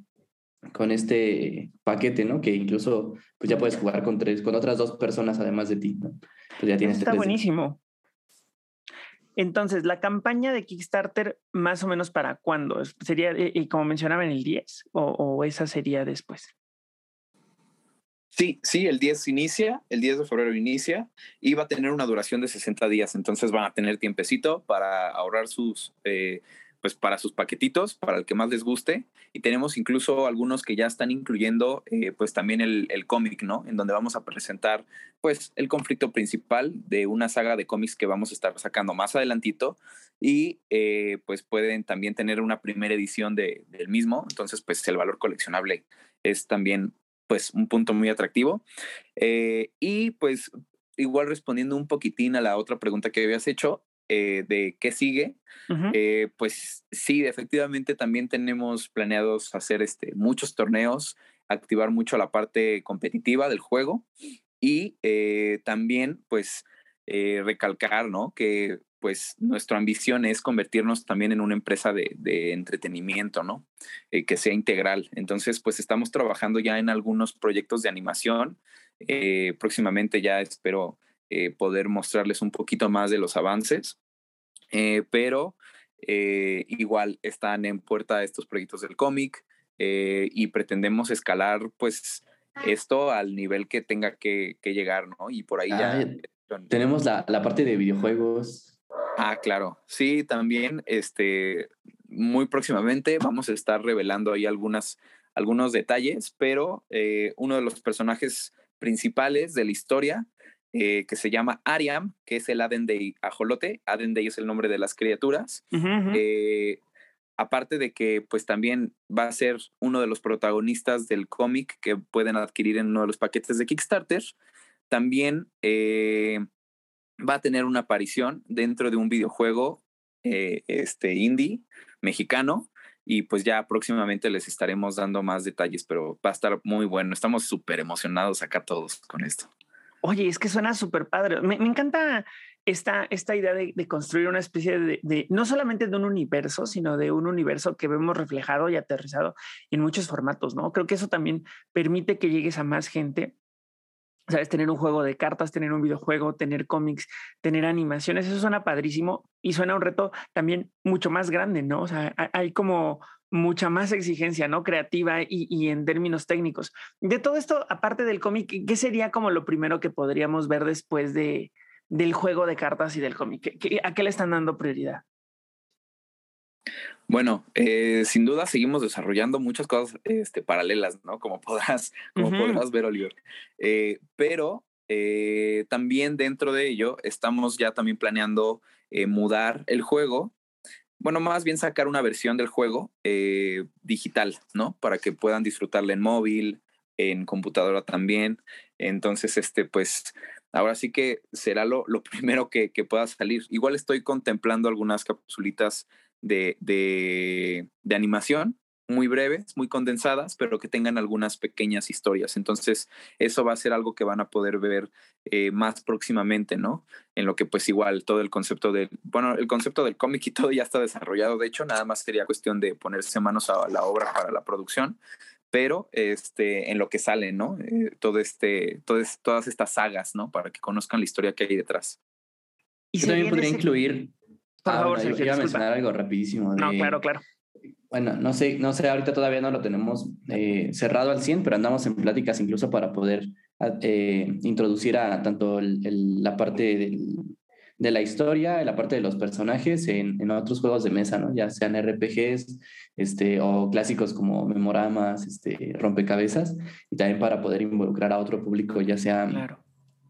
con este paquete, ¿no? Que incluso pues ya puedes jugar con tres, con otras dos personas además de ti, ¿no? Pues ya tienes Está buenísimo. Entonces, la campaña de Kickstarter, más o menos para cuándo? ¿Sería, y eh, eh, como mencionaba, en el 10 o, o, esa sería después? Sí, sí, el 10 inicia, el 10 de febrero inicia y va a tener una duración de 60 días, entonces van a tener tiempecito para ahorrar sus, eh, pues para sus paquetitos, para el que más les guste. Y tenemos incluso algunos que ya están incluyendo eh, pues también el, cómic, ¿no? En donde vamos a presentar pues el conflicto principal de una saga de cómics que vamos a estar sacando más adelantito y eh, pues pueden también tener una primera edición de, del mismo. Entonces pues el valor coleccionable es también pues un punto muy atractivo. Eh, y pues igual respondiendo un poquitín a la otra pregunta que habías hecho, eh, de qué sigue, eh, pues sí, efectivamente también tenemos planeados hacer este, muchos torneos, activar mucho la parte competitiva del juego y eh, también pues recalcar, ¿no? Que pues nuestra ambición es convertirnos también en una empresa de, de entretenimiento, ¿no? que sea integral. Entonces, pues estamos trabajando ya en algunos proyectos de animación. próximamente ya espero eh, poder mostrarles un poquito más de los avances. eh, pero eh, igual están en puerta estos proyectos del cómic y pretendemos escalar pues esto al nivel que tenga que, llegar, ¿no? Y por ahí ya... Tenemos la, la parte de videojuegos. Ah, claro. Sí, también, este, muy próximamente vamos a estar revelando ahí algunas, algunos detalles, pero eh, uno de los personajes principales de la historia, eh, que se llama Ariam, que es el Adendei ajolote, Adendei es el nombre de las criaturas, eh, aparte de que pues también va a ser uno de los protagonistas del cómic que pueden adquirir en uno de los paquetes de Kickstarter, también va a tener una aparición dentro de un videojuego este indie mexicano y pues ya próximamente les estaremos dando más detalles, pero va a estar muy bueno. Estamos súper emocionados acá todos con esto. Oye, es que suena súper padre. Me, encanta esta, esta idea de, construir una especie de, de, no solamente de un universo, sino de un universo que vemos reflejado y aterrizado en muchos formatos, ¿no? Creo que eso también permite que llegues a más gente ¿sabes? Tener un juego de cartas, tener un videojuego, tener cómics, tener animaciones, eso suena padrísimo y suena un reto también mucho más grande, ¿no? O sea, hay como mucha más exigencia, ¿no? Creativa y, en términos técnicos. De todo esto, aparte del cómic, ¿qué sería como lo primero que podríamos ver después de, del juego de cartas y del cómic? ¿A qué le están dando prioridad? Bueno, eh, sin duda seguimos desarrollando muchas cosas este, paralelas, ¿no? Como podrás, como podrás ver, Oliver. Eh, pero eh, también dentro de ello estamos ya también planeando mudar el juego. Bueno, más bien sacar una versión del juego digital, ¿no? Para que puedan disfrutarla en móvil, en computadora también. Entonces, este, pues, ahora sí que será lo, lo primero que, que pueda salir. Igual estoy contemplando algunas capsulitas de, animación muy breves, muy condensadas, pero que tengan algunas pequeñas historias. Entonces, eso va a ser algo que van a poder ver eh, más próximamente, ¿no? En lo que pues igual todo el concepto del, bueno, el concepto del cómic y todo ya está desarrollado, de hecho, nada más sería cuestión de ponerse manos a la obra para la producción, pero este, en lo que sale, ¿no? Eh, todo este, todas estas sagas, ¿no? Para que conozcan la historia que hay detrás. Y también podría incluir por ah, favor, bueno, Iba a mencionar algo rapidísimo. no, claro, claro. Bueno, no sé, no sé, ahorita todavía no lo tenemos eh, cerrado al 100, pero andamos en pláticas incluso para poder eh, introducir a tanto la parte de la historia, la parte de los personajes en, en, otros juegos de mesa, ¿no? Ya sean RPGs este, o clásicos como memoramas, este, rompecabezas, y también para poder involucrar a otro público, ya sea claro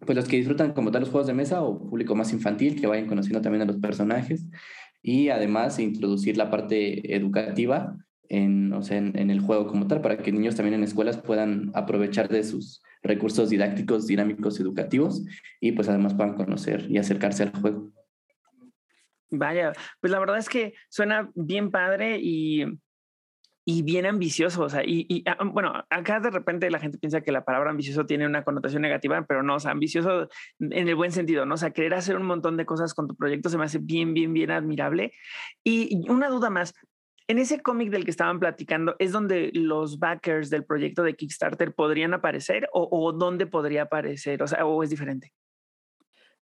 pues los que disfrutan como tal los juegos de mesa o público más infantil que vayan conociendo también a los personajes y además introducir la parte educativa en, o sea, en, el juego como tal para que niños también en escuelas puedan aprovechar de sus recursos didácticos, dinámicos, educativos y pues además puedan conocer y acercarse al juego. Vaya, pues la verdad es que suena bien padre y y bien ambicioso. O sea, y, ah, bueno, acá de repente la gente piensa que la palabra ambicioso tiene una connotación negativa, pero no, o sea, ambicioso en el buen sentido, ¿no? O sea, querer hacer un montón de cosas con tu proyecto se me hace bien, bien, bien admirable. Y, una duda más. En ese cómic del que estaban platicando, ¿es donde los backers del proyecto de Kickstarter podrían aparecer o, dónde podría aparecer? O sea, ¿o es diferente?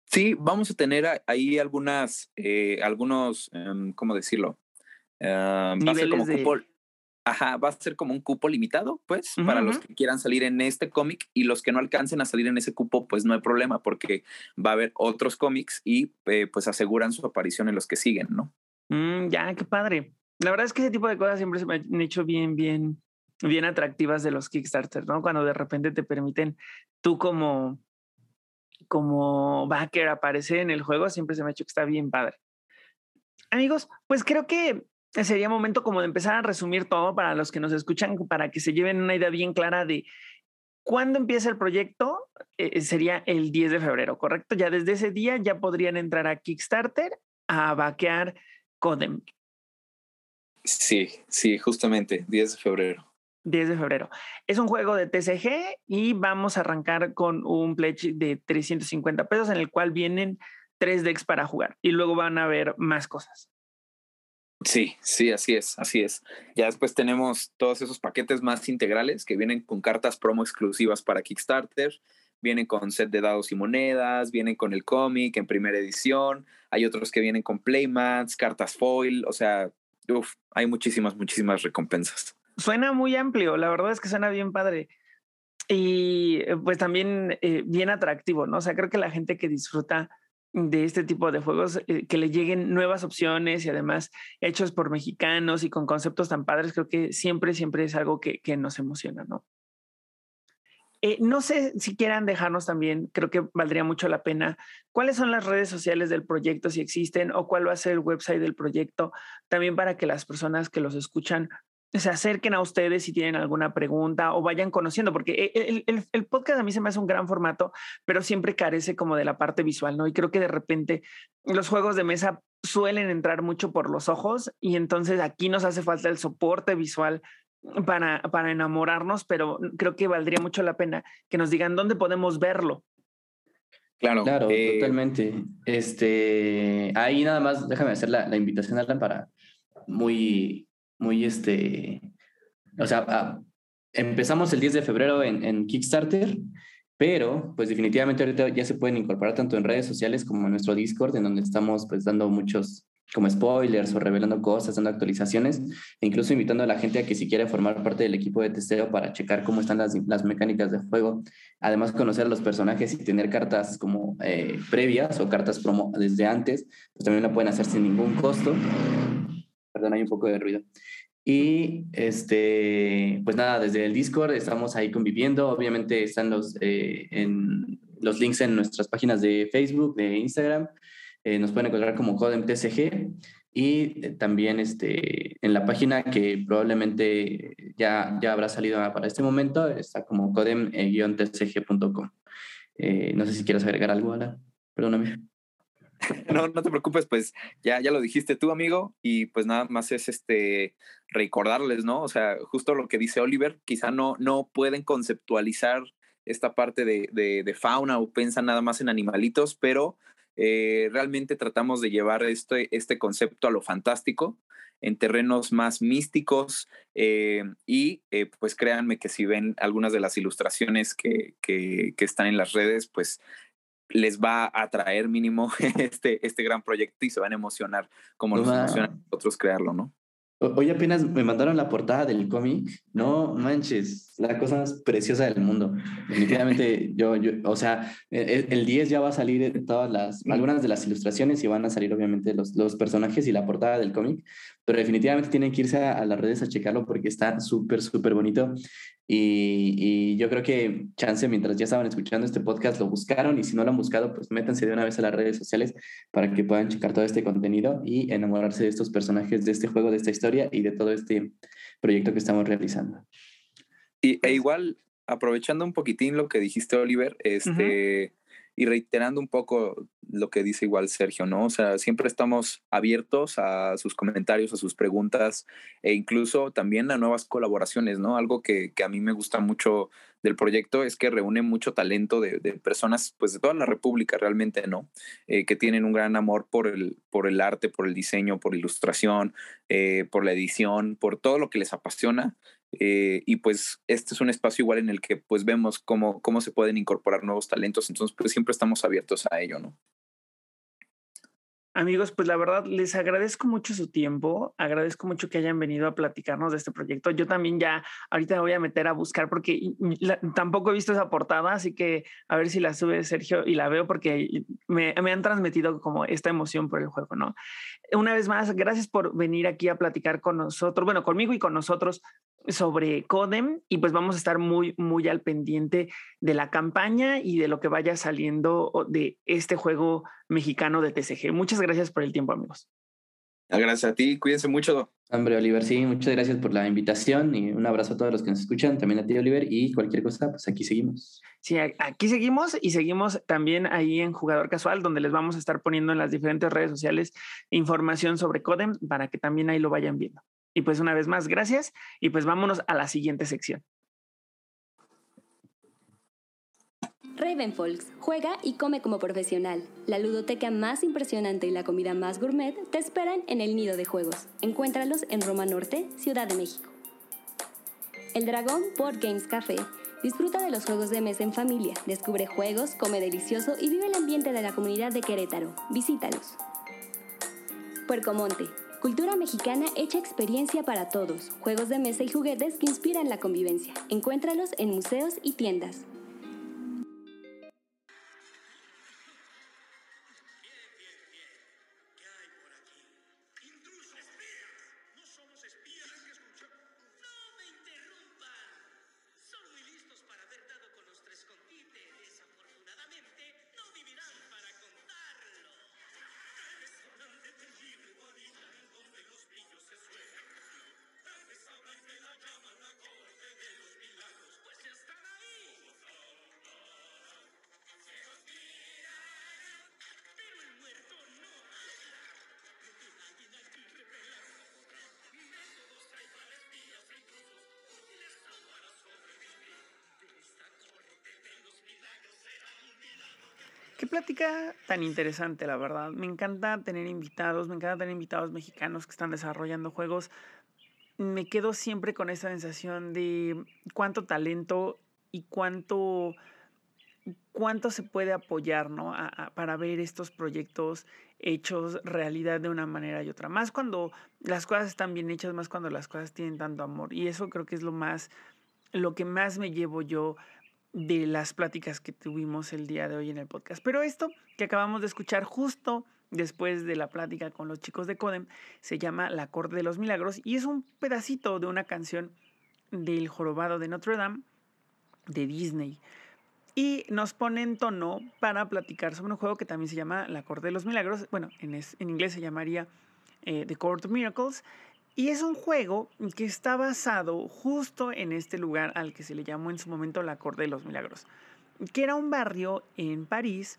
Sí, vamos a tener ahí algunas, eh, algunos, em, ¿cómo decirlo? Uh, va a ser como de... Ajá, va a ser como un cupo limitado, pues, para los que quieran salir en este cómic y los que no alcancen a salir en ese cupo, pues no hay problema porque va a haber otros cómics y eh, pues aseguran su aparición en los que siguen, ¿no? Mm, ya, qué padre. La verdad es que ese tipo de cosas siempre se me han hecho bien, bien, bien atractivas de los Kickstarter, ¿no? Cuando de repente te permiten tú como, como backer aparecer en el juego, siempre se me ha hecho que está bien padre. Amigos, pues creo que sería momento como de empezar a resumir todo para los que nos escuchan, para que se lleven una idea bien clara de cuándo empieza el proyecto. Eh, sería el 10 de febrero, ¿correcto? Ya desde ese día ya podrían entrar a Kickstarter a vaquear Codem. Sí, sí, justamente, 10 de febrero. 10 de febrero. Es un juego de TCG y vamos a arrancar con un pledge de 350 pesos en el cual vienen tres decks para jugar y luego van a ver más cosas. Sí, sí, así es, así es. Ya después tenemos todos esos paquetes más integrales que vienen con cartas promo exclusivas para Kickstarter, vienen con set de dados y monedas, vienen con el cómic en primera edición, hay otros que vienen con playmats, cartas foil, o sea, uf, hay muchísimas, muchísimas recompensas. Suena muy amplio, la verdad es que suena bien padre. Y pues también eh, bien atractivo, ¿no? O sea, creo que la gente que disfruta de este tipo de juegos, eh, que le lleguen nuevas opciones y además hechos por mexicanos y con conceptos tan padres, creo que siempre, siempre es algo que, que nos emociona, ¿no? Eh, no sé si quieran dejarnos también, creo que valdría mucho la pena, cuáles son las redes sociales del proyecto, si existen, o cuál va a ser el website del proyecto, también para que las personas que los escuchan se acerquen a ustedes si tienen alguna pregunta o vayan conociendo, porque e, el, el, podcast a mí se me hace un gran formato, pero siempre carece como de la parte visual, ¿no? Y creo que de repente los juegos de mesa suelen entrar mucho por los ojos y entonces aquí nos hace falta el soporte visual para, para enamorarnos, pero creo que valdría mucho la pena que nos digan dónde podemos verlo. Claro, claro, eh, totalmente. Este, ahí nada más, déjame hacer la, la invitación, Alan, para muy, muy, este, o sea, ah, empezamos el 10 de febrero en, en, Kickstarter, pero pues definitivamente ahorita ya se pueden incorporar tanto en redes sociales como en nuestro Discord, en donde estamos pues dando muchos como spoilers o revelando cosas, dando actualizaciones, e incluso invitando a la gente a que si quiere formar parte del equipo de testeo para checar cómo están las, las mecánicas de juego, además conocer a los personajes y tener cartas como eh, previas o cartas promo desde antes, pues también lo pueden hacer sin ningún costo. Perdón, hay un poco de ruido. Y este, pues nada, desde el Discord estamos ahí conviviendo. Obviamente están los, eh, en, los links en nuestras páginas de Facebook, de Instagram. Eh, nos pueden encontrar como Codem TCG y eh, también este, en la página que probablemente ya, ya habrá salido para este momento, está como codem-tcg.com. Eh, no sé si quieres agregar algo, Ala. Perdóname. No, no te preocupes, pues ya, ya lo dijiste tú, amigo, y pues nada más es este recordarles, ¿no? O sea, justo lo que dice Oliver, quizá no, no pueden conceptualizar esta parte de, de, fauna o piensan nada más en animalitos, pero eh, realmente tratamos de llevar este, este concepto a lo fantástico en terrenos más místicos eh, y eh, pues créanme que si ven algunas de las ilustraciones que, que, están en las redes, pues les va a atraer mínimo este, este gran proyecto y se van a emocionar como nos emociona a nosotros crearlo, ¿no? Hoy apenas me mandaron la portada del cómic. No manches, la cosa más preciosa del mundo. Definitivamente, yo, yo, o sea, e, e, el 10 ya va a salir todas las, algunas de las ilustraciones y van a salir obviamente los, los personajes y la portada del cómic, pero definitivamente tienen que irse a, a las redes a checarlo porque está súper, súper bonito. Y, y, yo creo que chance, mientras ya estaban escuchando este podcast, lo buscaron y si no lo han buscado, pues métanse de una vez a las redes sociales para que puedan checar todo este contenido y enamorarse de estos personajes, de este juego, de esta historia y de todo este proyecto que estamos realizando. Y, e igual, aprovechando un poquitín lo que dijiste, Oliver, este, y reiterando un poco lo que dice igual Sergio, ¿no? O sea, siempre estamos abiertos a sus comentarios, a sus preguntas e incluso también a nuevas colaboraciones, ¿no? Algo que, que a mí me gusta mucho del proyecto es que reúne mucho talento de, de personas, pues de toda la República realmente, ¿no? Eh, que tienen un gran amor por el, por el arte, por el diseño, por ilustración, eh, por la edición, por todo lo que les apasiona eh, y pues este es un espacio igual en el que pues vemos cómo, cómo se pueden incorporar nuevos talentos, entonces pues siempre estamos abiertos a ello, ¿no? Amigos, pues la verdad les agradezco mucho su tiempo, agradezco mucho que hayan venido a platicarnos de este proyecto. Yo también ya ahorita me voy a meter a buscar porque tampoco he visto esa portada, así que a ver si la sube Sergio y la veo porque me, me, han transmitido como esta emoción por el juego, ¿no? Una vez más, gracias por venir aquí a platicar con nosotros, bueno, conmigo y con nosotros sobre Codem y pues vamos a estar muy, muy al pendiente de la campaña y de lo que vaya saliendo de este juego mexicano de TCG. Muchas gracias por el tiempo, amigos. Ah, gracias a ti, cuídense mucho. Hombre, Oliver, sí, muchas gracias por la invitación y un abrazo a todos los que nos escuchan, también a ti, Oliver, y cualquier cosa, pues aquí seguimos. Sí, aquí seguimos y seguimos también ahí en Jugador Casual, donde les vamos a estar poniendo en las diferentes redes sociales información sobre Codem para que también ahí lo vayan viendo. Y pues una vez más, gracias y pues vámonos a la siguiente sección. Ravenfolks, juega y come como profesional. La ludoteca más impresionante y la comida más gourmet te esperan en el Nido de Juegos. Encuéntralos en Roma Norte, Ciudad de México. El Dragón Board Games Café Disfruta de los juegos de mesa en familia, descubre juegos, come delicioso y vive el ambiente de la comunidad de Querétaro. Visítalos. Puercomonte, cultura mexicana hecha experiencia para todos, juegos de mesa y juguetes que inspiran la convivencia. Encuéntralos en museos y tiendas. Plática tan interesante, la verdad. Me encanta tener invitados, me encanta tener invitados mexicanos que están desarrollando juegos. Me quedo siempre con esa sensación de cuánto talento y cuánto, cuánto se puede apoyar ¿no? para ver estos proyectos hechos realidad de una manera y otra. Más cuando las cosas están bien hechas, más cuando las cosas tienen tanto amor. Y eso creo que es lo más, lo que más me llevo yo de las pláticas que tuvimos el día de hoy en el podcast. Pero esto que acabamos de escuchar justo después de la plática con los chicos de Codem se llama La Corte de los Milagros y es un pedacito de una canción del Jorobado de Notre Dame de Disney. Y nos pone en tono para platicar sobre un juego que también se llama La Corte de los Milagros. Bueno, en, en inglés se llamaría eh, The Court of Miracles. Y es un juego que está basado justo en este lugar al que se le llamó en su momento la Corte de los Milagros, que era un barrio en París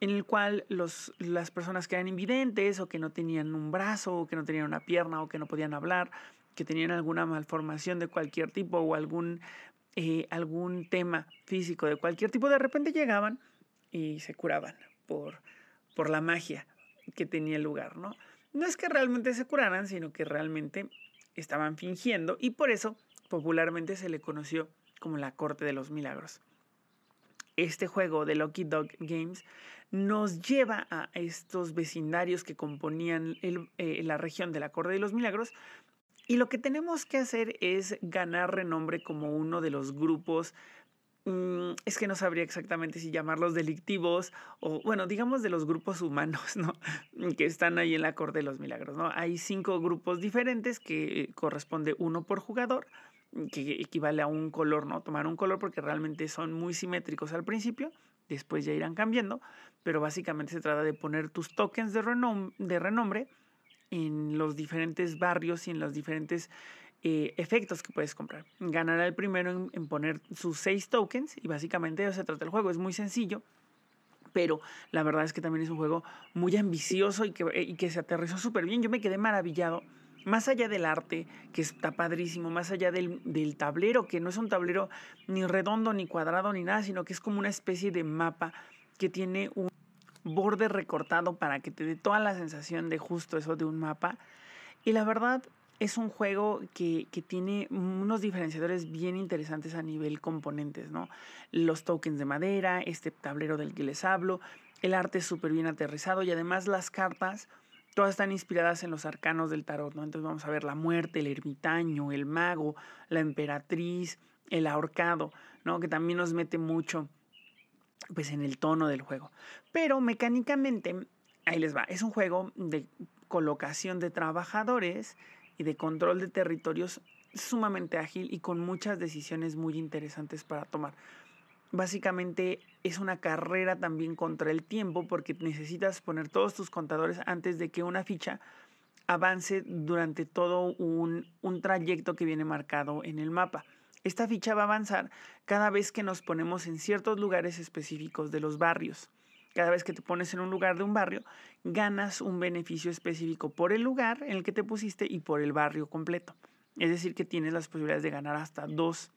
en el cual los, las personas que eran invidentes o que no tenían un brazo o que no tenían una pierna o que no podían hablar, que tenían alguna malformación de cualquier tipo o algún, eh, algún tema físico de cualquier tipo, de repente llegaban y se curaban por, por la magia que tenía el lugar, ¿no? No es que realmente se curaran, sino que realmente estaban fingiendo y por eso popularmente se le conoció como la Corte de los Milagros. Este juego de Lucky Dog Games nos lleva a estos vecindarios que componían eh, la región de la Corte de los Milagros y lo que tenemos que hacer es ganar renombre como uno de los grupos Mm, es que no sabría exactamente si llamarlos delictivos o, bueno, digamos de los grupos humanos, ¿no? Que están ahí en la Corte de los Milagros, ¿no? Hay cinco grupos diferentes que corresponde uno por jugador, que equivale a un color, ¿no? Tomar un color porque realmente son muy simétricos al principio, después ya irán cambiando, pero básicamente se trata de poner tus tokens de, de renombre en los diferentes barrios y en los diferentes eh, efectos que puedes comprar. Ganará el primero en, poner sus seis tokens y básicamente eso se trata el juego. Es muy sencillo, pero la verdad es que también es un juego muy ambicioso y que, y que se aterrizó súper bien. Yo me quedé maravillado. Más allá del arte, que está padrísimo, más allá del, del, tablero, que no es un tablero ni redondo, ni cuadrado, ni nada, sino que es como una especie de mapa que tiene un borde recortado para que te dé toda la sensación de justo eso de un mapa. Y la verdad, es un juego que, tiene unos diferenciadores bien interesantes a nivel componentes, ¿no? Los tokens de madera, este tablero del que les hablo, el arte es súper bien aterrizado y además las cartas todas están inspiradas en los arcanos del tarot, ¿no? Entonces vamos a ver la muerte, el ermitaño, el mago, la emperatriz, el ahorcado, ¿no? Que también nos mete mucho pues en el tono del juego. Pero mecánicamente, ahí les va, es un juego de colocación de trabajadores y de control de territorios sumamente ágil y con muchas decisiones muy interesantes para tomar. Básicamente es una carrera también contra el tiempo porque necesitas poner todos tus contadores antes de que una ficha avance durante todo un, un trayecto que viene marcado en el mapa. Esta ficha va a avanzar cada vez que nos ponemos en ciertos lugares específicos de los barrios. Cada vez que te pones en un lugar de un barrio, ganas un beneficio específico por el lugar en el que te pusiste y por el barrio completo. Es decir, que tienes las posibilidades de ganar hasta dos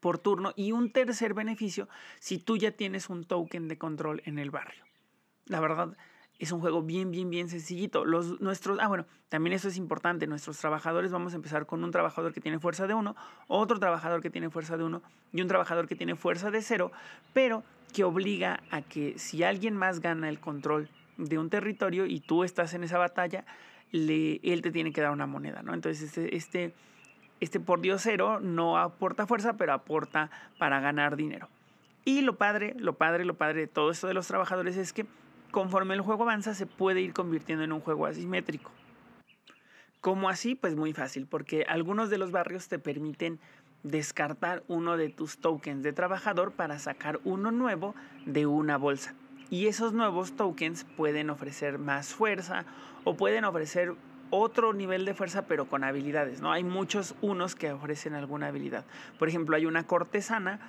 por turno y un tercer beneficio si tú ya tienes un token de control en el barrio. La verdad, es un juego bien, bien, bien sencillito. Los, nuestros, ah, bueno, también eso es importante. Nuestros trabajadores vamos a empezar con un trabajador que tiene fuerza de 1, otro trabajador que tiene fuerza de 1 y un trabajador que tiene fuerza de 0, pero que obliga a que si alguien más gana el control de un territorio y tú estás en esa batalla, le, él te tiene que dar una moneda, ¿no? Entonces, este, este, este por Dios cero no aporta fuerza, pero aporta para ganar dinero. Y lo padre, lo padre, lo padre de todo esto de los trabajadores es que conforme el juego avanza se puede ir convirtiendo en un juego asimétrico. ¿Cómo así? Pues muy fácil, porque algunos de los barrios te permiten descartar uno de tus tokens de trabajador para sacar uno nuevo de una bolsa. Y esos nuevos tokens pueden ofrecer más fuerza o pueden ofrecer otro nivel de fuerza pero con habilidades, ¿no? Hay muchos unos que ofrecen alguna habilidad. Por ejemplo, hay una cortesana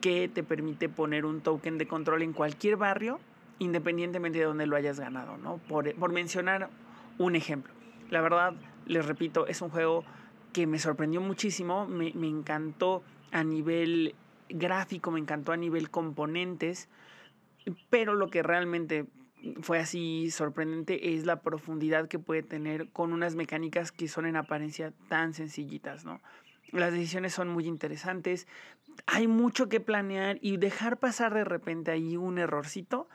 que te permite poner un token de control en cualquier barrio independientemente de donde lo hayas ganado, ¿no? Por, mencionar un ejemplo. La verdad, les repito, es un juego que me sorprendió muchísimo, me, encantó a nivel gráfico, me encantó a nivel componentes, pero lo que realmente fue así sorprendente es la profundidad que puede tener con unas mecánicas que son en apariencia tan sencillitas, ¿no? Las decisiones son muy interesantes, hay mucho que planear y dejar pasar de repente ahí un errorcito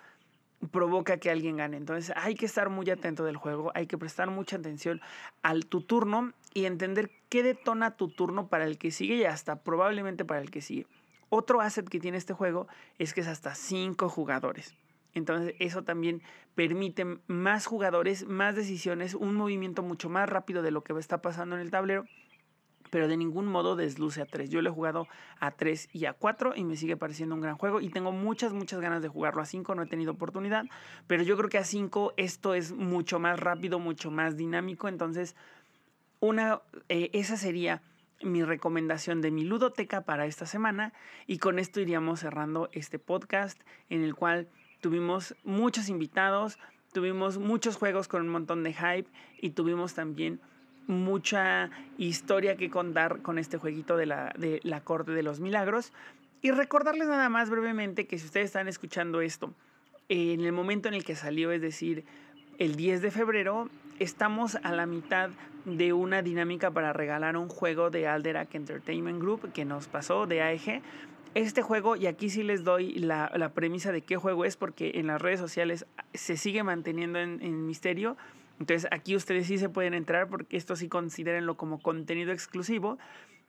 provoca que alguien gane. Entonces hay que estar muy atento del juego, hay que prestar mucha atención al tu turno y entender qué detona tu turno para el que sigue y hasta probablemente para el que sigue. Otro asset que tiene este juego es que es hasta 5 jugadores. Entonces eso también permite más jugadores, más decisiones, un movimiento mucho más rápido de lo que está pasando en el tablero pero de ningún modo desluce a 3. Yo lo he jugado a 3 y a 4 y me sigue pareciendo un gran juego y tengo muchas, muchas ganas de jugarlo a 5, no he tenido oportunidad, pero yo creo que a 5 esto es mucho más rápido, mucho más dinámico, entonces una, eh, esa sería mi recomendación de mi ludoteca para esta semana y con esto iríamos cerrando este podcast en el cual tuvimos muchos invitados, tuvimos muchos juegos con un montón de hype y tuvimos también mucha historia que contar con este jueguito de la, de la Corte de los Milagros. Y recordarles nada más brevemente que si ustedes están escuchando esto, en el momento en el que salió, es decir, el 10 de febrero, estamos a la mitad de una dinámica para regalar un juego de Alderac Entertainment Group que nos pasó de AEG. Este juego, y aquí sí les doy la, premisa de qué juego es, porque en las redes sociales se sigue manteniendo en, en misterio entonces aquí ustedes sí se pueden entrar porque esto sí considérenlo como contenido exclusivo.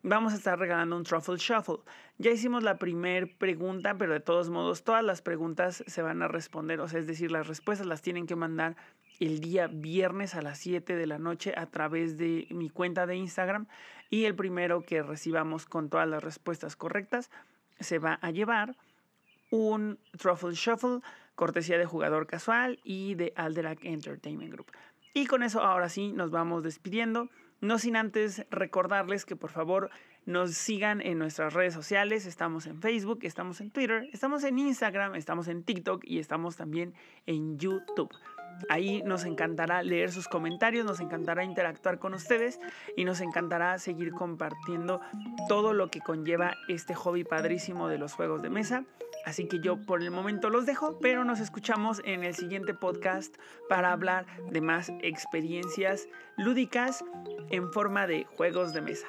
Vamos a estar regalando un Truffle Shuffle. Ya hicimos la primera pregunta, pero de todos modos todas las preguntas se van a responder, o sea, es decir, las respuestas las tienen que mandar el día viernes a las 7 de la noche a través de mi cuenta de Instagram y el primero que recibamos con todas las respuestas correctas se va a llevar un Truffle Shuffle cortesía de jugador casual y de Alderac Entertainment Group. Y con eso ahora sí nos vamos despidiendo. No sin antes recordarles que por favor nos sigan en nuestras redes sociales. Estamos en Facebook, estamos en Twitter, estamos en Instagram, estamos en TikTok y estamos también en YouTube. Ahí nos encantará leer sus comentarios, nos encantará interactuar con ustedes y nos encantará seguir compartiendo todo lo que conlleva este hobby padrísimo de los juegos de mesa. Así que yo por el momento los dejo, pero nos escuchamos en el siguiente podcast para hablar de más experiencias lúdicas en forma de juegos de mesa.